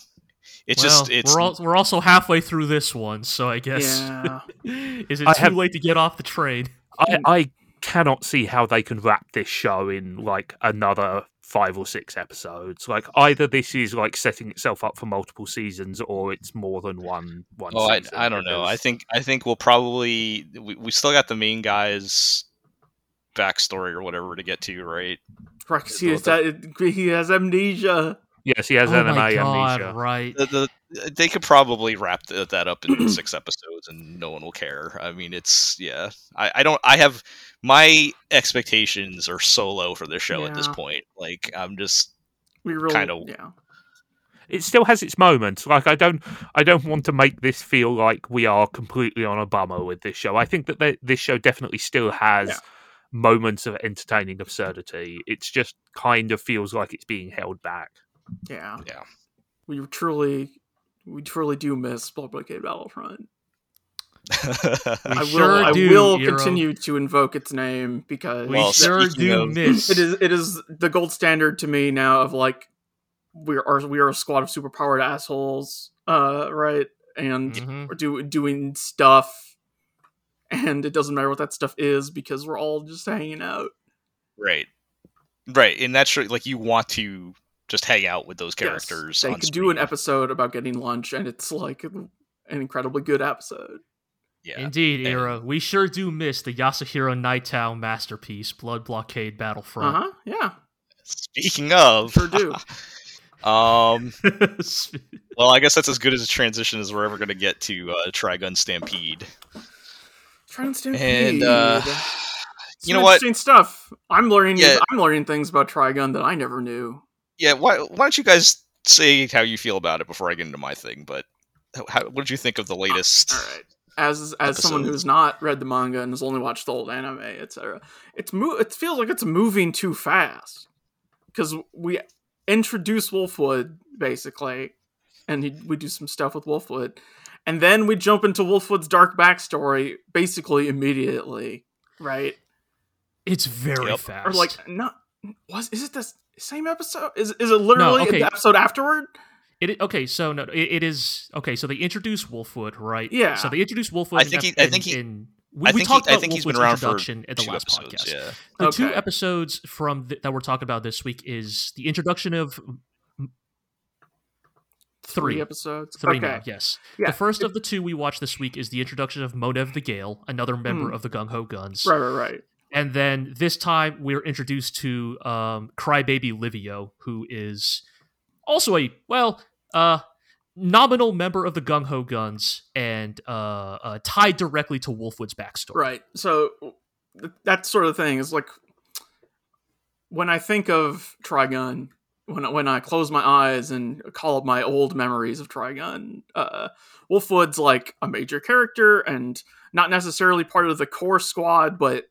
It's well, just it's we're al- we're also halfway through this one, so I guess Yeah. is it I too have- late to get off the train? I, I cannot see how they can wrap this show in like another five or six episodes. Like either this is like setting itself up for multiple seasons, or it's more than one one. Oh, I, season, I don't know. I think I think we'll probably we, we still got the main guy's backstory or whatever to get to, right? Right, 'cause he, has that, he has amnesia. Yes, he has oh anime my god, amnesia. right? The, the, uh, they could probably wrap th- that up in six episodes and no one will care. I mean, it's yeah. I, I don't. I have my expectations are so low for this show at this point. Like I'm just We really, Kinda- yeah. It still has its moments. Like I don't, I don't want to make this feel like we are completely on a bummer with this show. I think that th- this show definitely still has Yeah. moments of entertaining absurdity. It's just kind of feels like it's being held back. Yeah. Yeah. We truly we truly do miss Blood Blockade Battlefront. We I will sure I will Eero. continue to invoke its name because We sure do of- miss. it is it is the gold standard to me now of like we are we are a squad of superpowered assholes, uh, right? And Mhm. we're do, doing stuff and it doesn't matter what that stuff is because we're all just hanging out. right, right, and that's. Like you want to just hang out with those Yes, characters. they on could do an episode about getting lunch and it's like an incredibly good episode. Yeah, Indeed, and- Era. We sure do miss the Yasuhiro Nightow masterpiece, Blood Blockade Battlefront. Uh huh. Yeah. Speaking of, Sure do. um, well, I guess that's as good as a transition as we're ever going to get to uh, Trigun Stampede. Trying to And uh, you know Some what? Interesting stuff. I'm learning. Yeah. I'm learning things about Trigun that I never knew. Yeah, why why don't you guys say how you feel about it before I get into my thing? But how, what did you think of the uh, latest? All right. As as someone who's not read the manga and has only watched the old anime, etc., it's mo- it feels like it's moving too fast because we introduce Wolfwood basically, and he, we do some stuff with Wolfwood, and then we jump into Wolfwood's dark backstory basically immediately, right? It's very Yep. fast. Or like not was is it the s- same episode? Is is it literally okay. the episode afterward? It, okay, so no, it, it is okay. So they introduce Wolfwood, right? Yeah. So they introduce Wolfwood. I think ep- he- I think he- in- we, I we think talked he, I about think he's been around for introduction in the last episodes. podcast. Yeah, The two episodes from th- that we're talking about this week is the introduction of m- three. episodes. Three okay. now, yes. Yeah. The first of the two we watched this week is the introduction of Monev the Gale, another member Hmm. of the Gung Ho Guns. Right, right, right. And then this time we're introduced to um, Crybaby Livio, who is also a well, uh, nominal member of the Gung Ho Guns and uh, uh, tied directly to Wolfwood's backstory. Right. So th- that sort of thing is like when I think of Trigun, when I, when I close my eyes and call up my old memories of Trigun, uh, Wolfwood's like a major character and not necessarily part of the core squad, but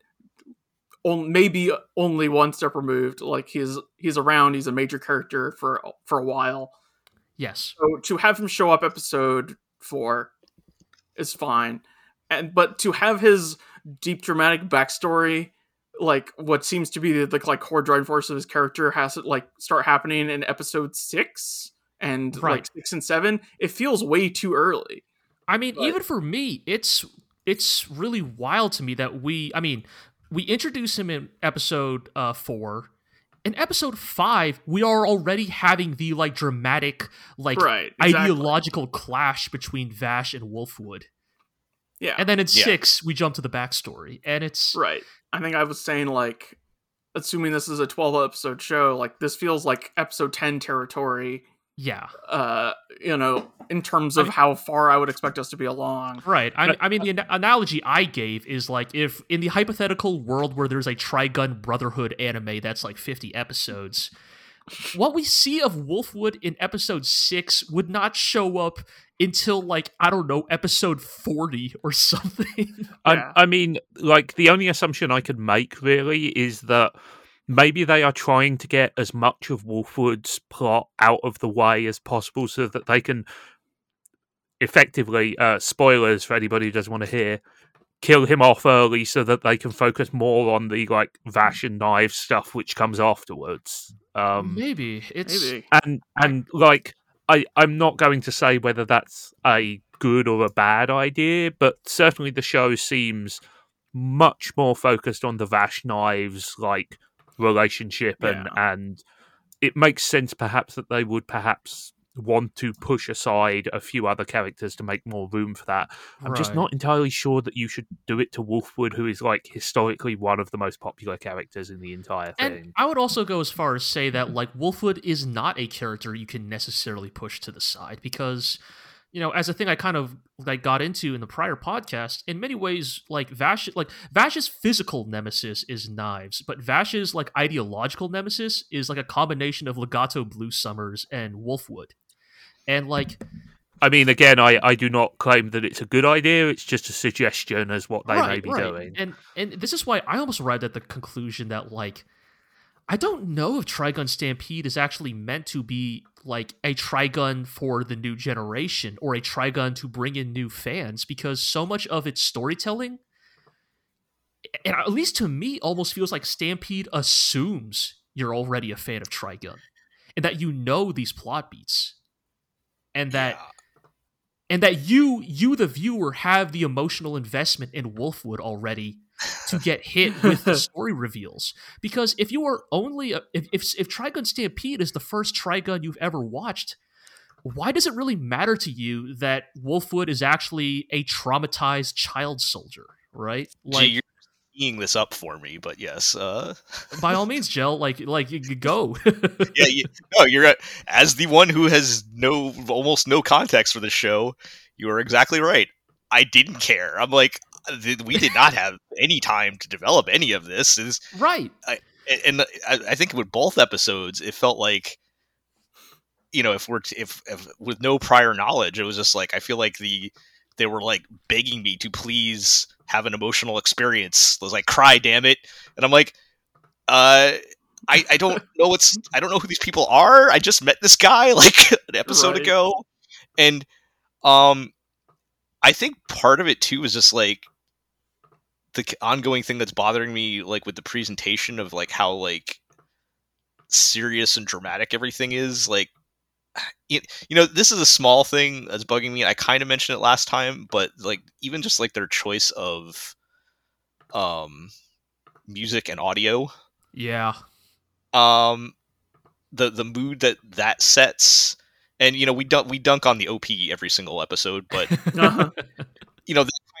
on, maybe only one step removed. Like he's he's around, he's a major character for for a while. Yes. So to have him show up episode four is fine, and but to have his deep dramatic backstory, like what seems to be the, the like core driving force of his character, has to like start happening in episode six and like six and seven. It feels way too early. I mean, But- even for me, it's it's really wild to me that we. I mean, we introduce him in episode uh, four. In episode five, we are already having the like dramatic, like right. Exactly. ideological clash between Vash and Wolfwood. Yeah. And then in Yeah. six, we jump to the backstory, and it's Right. I think I was saying like assuming this is a 12 episode show, like this feels like episode 10 territory, yeah, uh, you know, in terms of I mean- how far I would expect us to be along. right. I, But- I mean, the analogy I gave is like if in the hypothetical world where there's a Trigun Brotherhood anime that's like 50 episodes, what we see of Wolfwood in episode six would not show up until like I don't know episode 40 or something. Yeah. I, I mean, like the only assumption I could make really is that maybe they are trying to get as much of Wolfwood's plot out of the way as possible, so that they can effectively uh, spoilers for anybody who doesn't want to hear kill him off early so that they can focus more on the like Vash and knives stuff which comes afterwards. Um, Maybe it's Maybe. and and like I I'm not going to say whether that's a good or a bad idea, but certainly the show seems much more focused on the Vash knives like relationship and and it makes sense perhaps that they would perhaps want to push aside a few other characters to make more room for that. I'm just not entirely sure that you should do it to Wolfwood, who is like historically one of the most popular characters in the entire thing. And I would also go as far as say that like Wolfwood is not a character you can necessarily push to the side because you know, as a thing I kind of like got into in the prior podcast, in many ways, like Vash, like Vash's physical nemesis is knives, but Vash's like ideological nemesis is like a combination of Legato Blue Summers and Wolfwood, and like I mean, again, I, I do not claim that it's a good idea. It's just a suggestion as what they may be right. doing. And and this is why I almost arrived at the conclusion that like I don't know if Trigun Stampede is actually meant to be like a Trigun for the new generation or a Trigun to bring in new fans because so much of its storytelling and at least to me almost feels like Stampede assumes you're already a fan of Trigun and that you know these plot beats and that and that you you the viewer have the emotional investment in wolfwood already to get hit with the story reveals because if you are only a, if, if if trigun stampede is the first trigun you've ever watched why does it really matter to you that wolfwood is actually a traumatized child soldier right Gee, you're teeing this up for me, but yes, uh, by all means gel like like go yeah, you, no, you're right. as the one who has no almost no context for the show. You are exactly right. I didn't care. I'm like, we did not have any time to develop any of this. Is right and- and I, I think with both episodes, it felt like, you know, if we're if, if with no prior knowledge, it was just like I feel like the they were like begging me to please have an emotional experience. It was like cry, damn it, and I'm like, uh. I, I don't know what's I don't know who these people are. I just met this guy like an episode Right. ago, and um, I think part of it too is just like the ongoing thing that's bothering me, like with the presentation of like how like serious and dramatic everything is. Like, you, you know, this is a small thing that's bugging me. I kind of mentioned it last time, but like even just like their choice of um music and audio yeah um the the mood that that sets and you know we dunk we dunk on the op every single episode but Uh-huh.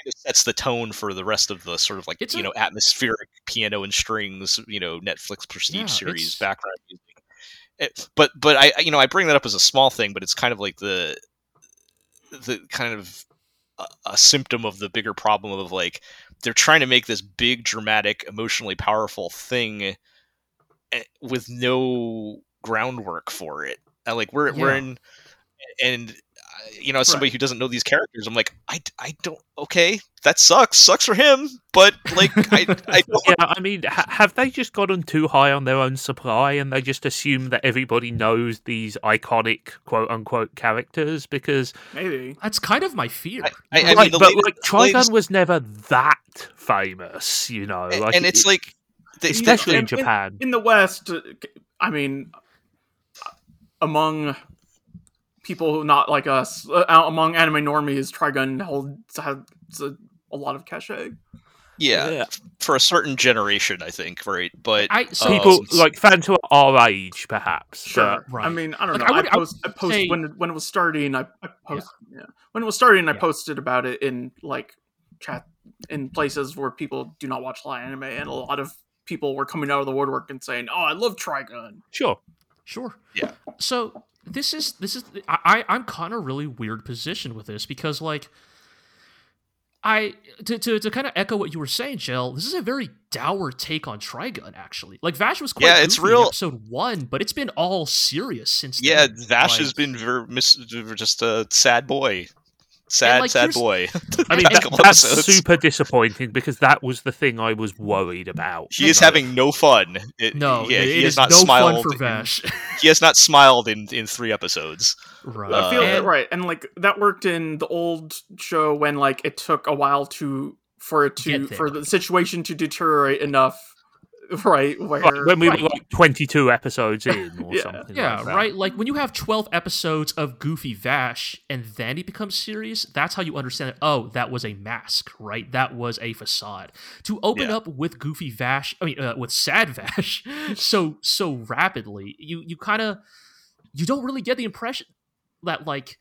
You kind of sets the tone for the rest of the sort of like It's you a- know atmospheric piano and strings you know netflix prestige Yeah, series background music. It- but but i you know i bring that up as a small thing but it's kind of like the the kind of a, a symptom of the bigger problem of like they're trying to make this big dramatic emotionally powerful thing eh, with no groundwork for it. Uh, like we're we're in and you know as somebody who doesn't know these characters i'm like i, I don't okay that sucks sucks for him but like i i don't yeah, I mean, ha- have they just gotten too high on their own supply and they just assume that everybody knows these iconic quote unquote characters? Because Maybe. that's kind of my fear I, I, I like, mean but latest- like latest- was never that famous, you know. and, Like, and it's it- like they, especially in- in Japan. In the West, uh, I mean, among people who not like us, uh, among anime normies, Trigun holds has a, a lot of cachet. yeah, for a certain generation i think right but I so um, people like fans who are our age, perhaps. Sure. right. I mean, I don't Like, know. I I, would- I would post, I post say- when it- when it was starting. I, I post yeah. when it was starting. I posted about it in like chat in places where people do not watch live anime, and a lot of people were coming out of the woodwork and saying, "Oh, I love Trigun." Sure. Sure. Yeah. So this is this is I I'm kind of in a really weird position with this because like I to to, to kind of echo what you were saying, Jill. This is a very dour take on Trigun. Actually, like Vash was quite Yeah, it's real- episode one, but it's been all serious since. yeah then. vash Like- has been ver- mis- just a sad boy sad like, sad boy I mean, And- Past couple that's episodes. super disappointing because that was the thing I was worried about. he is know? having no fun It- No, yeah it he has is not no smiled fun for in- Vash. he has not smiled in in three episodes right. Uh, I feel And- right, and like that worked in the old show when like it took a while to for it to for the situation to deteriorate enough, right? Where Like, when we Right. were like 22 episodes in or Yeah. something. Yeah, like that. right. Like when you have twelve episodes of Goofy Vash and then he becomes serious, that's how you understand that Oh, that was a mask, right? That was a facade. To open Yeah. up with Goofy Vash, I mean, uh, with Sad Vash, so so rapidly, you you kind of you don't really get the impression. that like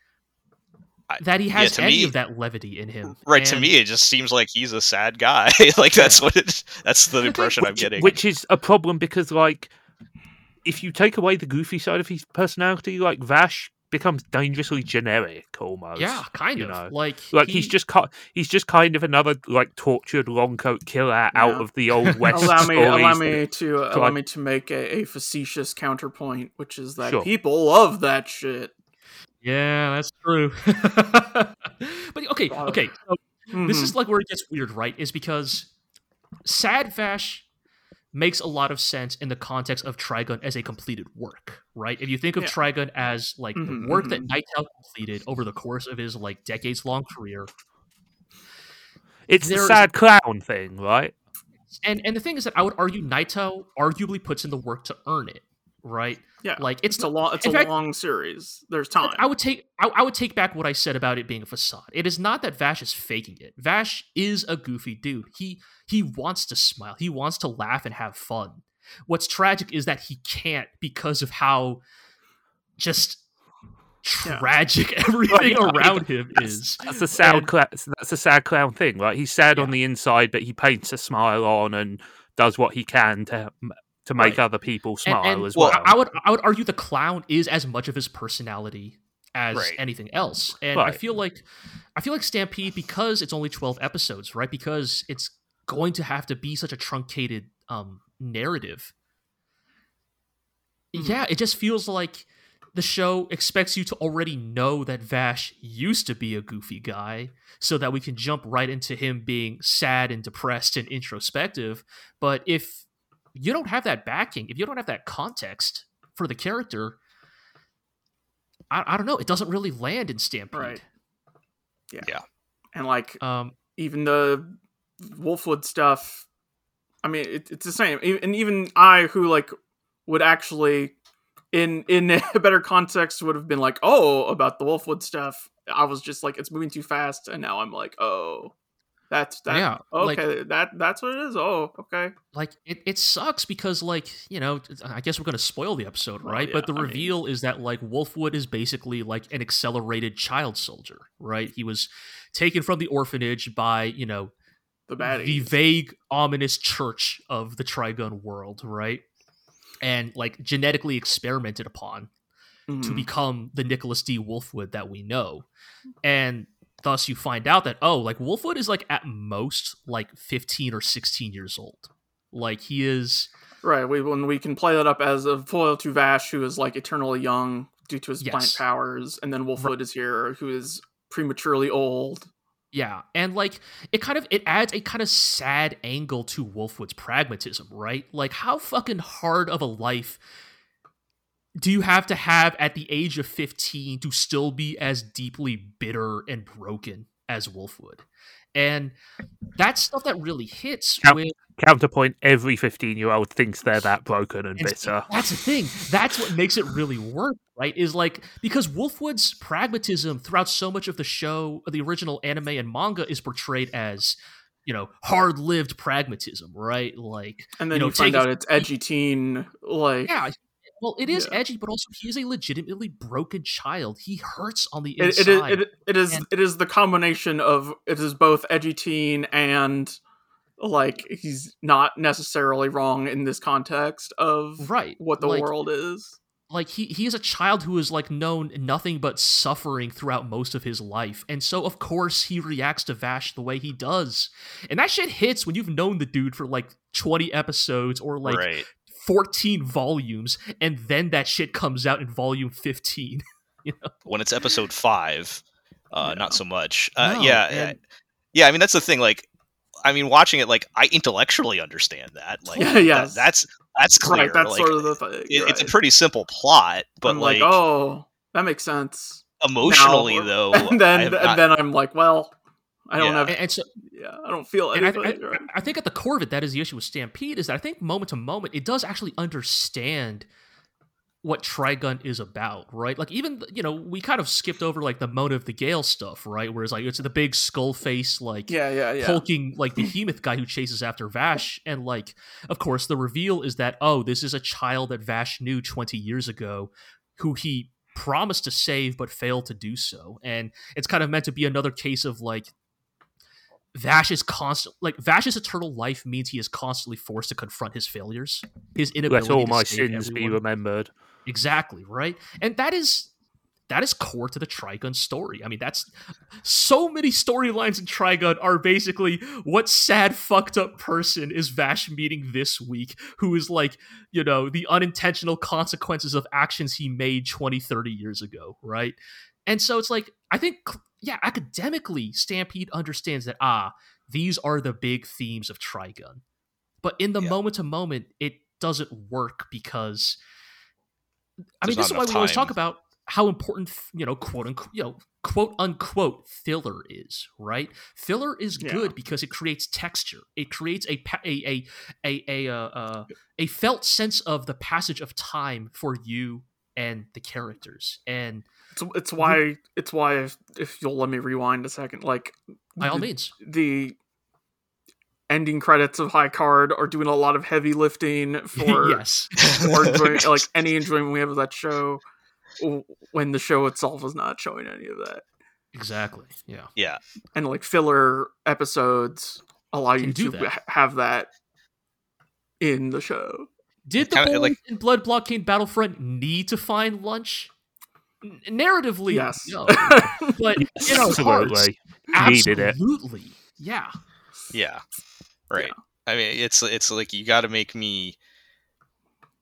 that he has to any me- of that levity in him. Right to me, it just seems like he's a sad guy. like that's what it. That's the impression I'm getting. which is a problem because like if you take away the goofy side of his personality, like Vash becomes dangerously generic almost. Yeah, kind you of. know. Like Like he- he's just ki- he's just kind of another like tortured long coat killer out of the old west. allow me allow me to So allow I- me to make a, a facetious counterpoint, which is that Sure. people love that shit. Yeah, that's true. but okay, okay. So this Mhm. is like where it gets weird, right? Is because Sad Vash makes a lot of sense in the context of Trigun as a completed work, right? If you think of Yeah. Trigun as like Mhm, the work mhm. that Nightow completed over the course of his like decades long career, It's the there's- sad clown thing, right? and and the thing is that I would argue Nightow arguably puts in the work to earn it, right? yeah, Like it's it's a long it's a fact- long series. There's time. I would take I, I would take back what I said about it being a facade. It is not that Vash is faking it. Vash is a goofy dude. He he wants to smile. He wants to laugh and have fun. What's tragic is that he can't because of how just Yeah. tragic everything yeah, around him That's, is. that's a sad And- cla- that's a sad clown thing, right? He's sad on the inside, but he paints a smile on and does what he can to to make Right. other people And- smile and, as well, well. I, would I would argue the clown is as much of his personality as Right. anything else. And I feel like I feel like Stampede because it's only 12 episodes, right? Because it's going to have to be such a truncated um narrative. Mhm. Yeah, it just feels like the show expects you to already know that Vash used to be a goofy guy so that we can jump right into him being sad and depressed and introspective. But if you don't have that backing, if you don't have that context for the character, I, I don't know. It doesn't really land in Stampede. Right. Yeah. Yeah. and like Um, even the Wolfwood stuff. I mean, it, it's the same. And even I, who like would actually, in in a better context, would have been like, "Oh, about the Wolfwood stuff." I was just like, "It's moving too fast," and now I'm like, "Oh, that's that." yeah. Like, Okay, that that's what it is. Oh, okay. like it, it sucks because like you know i guess we're going to spoil the episode Well, right yeah, but the I mean- reveal is that like wolfwood is basically like an accelerated child soldier right he was taken from the orphanage by you know The baddie. the vague ominous church of the trigun world right and like genetically experimented upon to Mhm. become the Nicholas D. Wolfwood that we know. And thus you find out that, oh, like Wolfwood is like at most like 15 or 16 years old. Like he is, Right. We when we can play that up as a foil to Vash, who is like eternally young due to his plant powers, and then Wolfwood is here, who is prematurely old. yeah. And like it kind of, it adds a kind of sad angle to Wolfwood's pragmatism, right? Like how fucking hard of a life do you have to have at the age of 15 to still be as deeply bitter and broken as Wolfwood? And that's stuff that really hits Yep. with Counterpoint: Every fifteen-year-old thinks they're that broken and And bitter. That's the thing. That's what makes it really work, right? Is like because Wolfwood's pragmatism throughout so much of the show, the original anime and manga, is portrayed as you know hard-lived pragmatism, right? Like And then You you, find out it's edgy teen, like yeah. Well, it is Yeah. edgy, but also he is a legitimately broken child. He hurts on the it, inside. it is it, it is And- it is the combination of it is both edgy teen and like he's not necessarily wrong in this context of right. what the like, world is. like he he is a child who has like known nothing but suffering throughout most of his life and so of course he reacts to vash the way he does and that shit hits when you've known the dude for like 20 episodes or like right. 14 volumes and then that shit comes out in volume 15 When it's episode five, uh, Yeah. not so much. Uh, No, yeah, and- yeah. I mean, that's the thing. Like, I mean, watching it, like, I intellectually understand that. Like, Yeah, that- that's that's clear. right, that's like, sort of the thing. it- it's a pretty simple plot, but I'm like, like, oh, that makes sense. emotionally Now- though, and then and not- then I'm like, well, I don't Yeah. have and, so yeah, I don't feel I. I, right? I think at the core of it that is the issue with stampede is that i think moment to moment it does actually understand what trigun is about right like even you know we kind of skipped over like the Monev the gale stuff right whereas like it's the big skull face like yeah, yeah, yeah. hulking like behemoth guy who chases after Vash, and like, of course, the reveal is that oh, this is a child that Vash knew twenty years ago, who he promised to save but failed to do so. And it's kind of meant to be another case of like Vash is constant like Vash's eternal life means he is constantly forced to confront his failures, his inability Let all to my sins be remembered. Exactly, right? And that is that is core to the Trigun story. I mean, that's so many storylines in Trigun are basically what sad fucked up person is Vash meeting this week who is like, you know, the unintentional consequences of actions he made 20, 30 years ago, right? And so it's like I think yeah, academically Stampede understands that ah, these are the big themes of Trigun. But in the Yeah. moment to moment, it doesn't work because I There's mean, this is why we always talk about how important, you know, quote unquote, you know, quote unquote filler is, right? Filler is Yeah. good because it creates texture. It creates a a a a a uh, uh, a felt sense of the passage of time for you and the characters. And It's, it's why it's why if, if you'll let me rewind a second, like by all the, means, the ending credits of High Card are doing a lot of heavy lifting for yes, or enjoy, like any enjoyment we have of that show when the show itself is not showing any of that. exactly, yeah. yeah, And like filler episodes allow you to that. have that in the show. Did the Kinda boys like- in Blood Blockade Battlefront need to find lunch? N- narratively, Yes. no. But in our hearts, Absolutely. It. absolutely, yeah. yeah, right. I mean, it's it's like you got to make me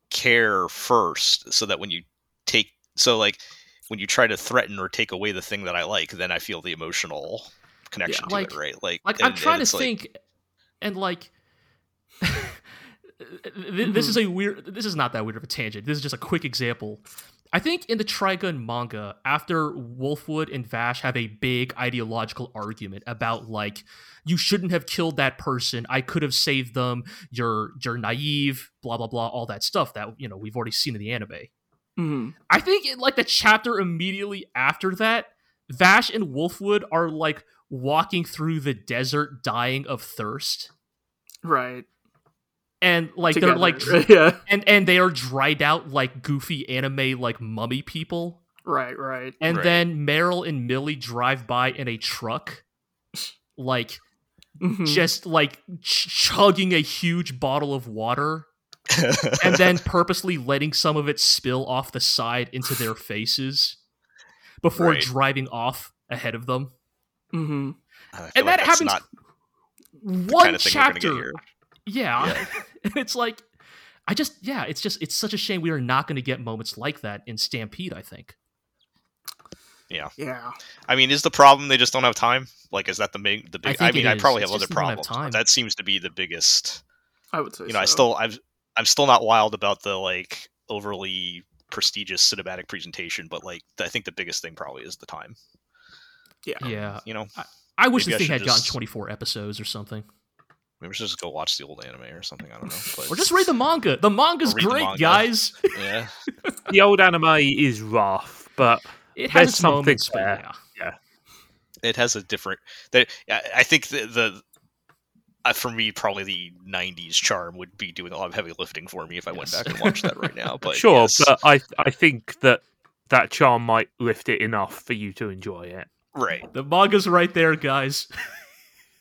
care first, so that when you take so like when you try to threaten or take away the thing that I like, then I feel the emotional connection to like- it, right? Like, Like I'm trying to like- think, and like. th- this mm-hmm. is a weird this is not that weird of a tangent this is just a quick example i think in the trigun manga after wolfwood and vash have a big ideological argument about like you shouldn't have killed that person i could have saved them you're you're naive blah blah blah all that stuff that you know we've already seen in the anime Mhm. I think in like the chapter immediately after that, Vash and Wolfwood are like walking through the desert dying of thirst. Right. And like they're Together. like yeah. and and they are dried out like goofy anime like mummy people. Right, right. And Right. then Meryl and Millie drive by in a truck, like Mhm. just like ch- chugging a huge bottle of water, and then purposely letting some of it spill off the side into their faces before Right. driving off ahead of them. mm-hmm. And like that happens not the one kind of thing we're gonna chapter. Here. Yeah. it's like I just yeah, it's just it's such a shame we are not going to get moments like that in Stampede, I think. Yeah. Yeah. I mean, is the problem they just don't have time? Like, is that the big? The big. I, think it mean, I probably have just other they don't have problems. time. that seems to be the biggest. I would say You know, I still, I've, I'm still not wild about the like overly prestigious cinematic presentation, but like, I think the biggest thing probably is the time. Yeah. Yeah. You know, I wish Maybe this thing should had gotten 24 episodes or something. Maybe we should just go watch the old anime or something. I don't know. But Or just read the manga. The manga's Or read the great, manga. guys. yeah, The old anime is rough, but It has something moments, but there. yeah. it has a different. That I I think the. the uh, for me, probably the '90s charm would be doing a lot of heavy lifting for me if I went back and watched that right now. But sure. yes, But I I think that that charm might lift it enough for you to enjoy it. right, The manga's right there, guys.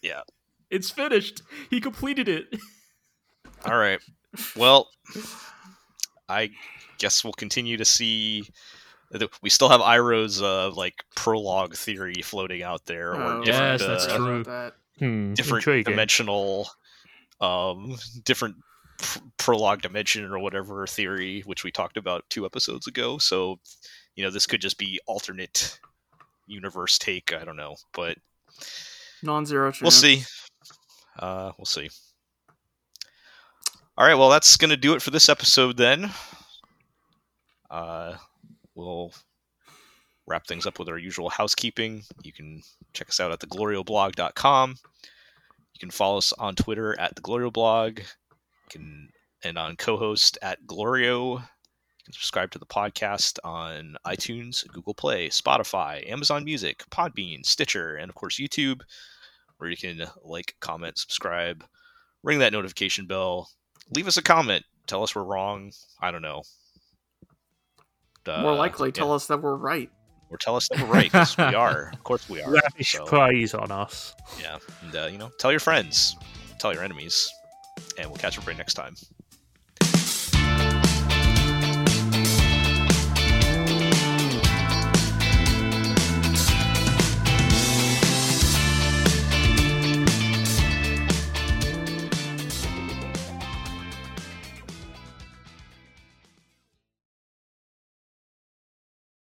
Yeah. It's finished. He completed it. All right. Well, I guess we'll continue to see. We still have Iroh's uh, like prologue theory floating out there, or Oh, different, Yes, that's uh, true. Hmm, different intriguing. dimensional, um, different pr- prologue dimension or whatever theory, which we talked about two episodes ago. So, you know, this could just be alternate universe take. I don't know, but Non-zero chance. we'll see. Uh, we'll see. All right, well, that's going to do it for this episode then. Uh, we'll wrap things up with our usual housekeeping. You can check us out at theglorioblog.com. You can follow us on Twitter at theglorioblog. Can and on co-host at Glorio. You can subscribe to the podcast on iTunes, Google Play, Spotify, Amazon Music, Podbean, Stitcher, and of course YouTube where you can like, comment, subscribe, ring that notification bell, leave us a comment, tell us we're wrong. I don't know. uh, More likely, yeah, tell us that we're right. or tell us that we're right because we are. Of course, we are. Lavish So, praise on us. yeah, and uh, you know, tell your friends, tell your enemies, and we'll catch up right next time.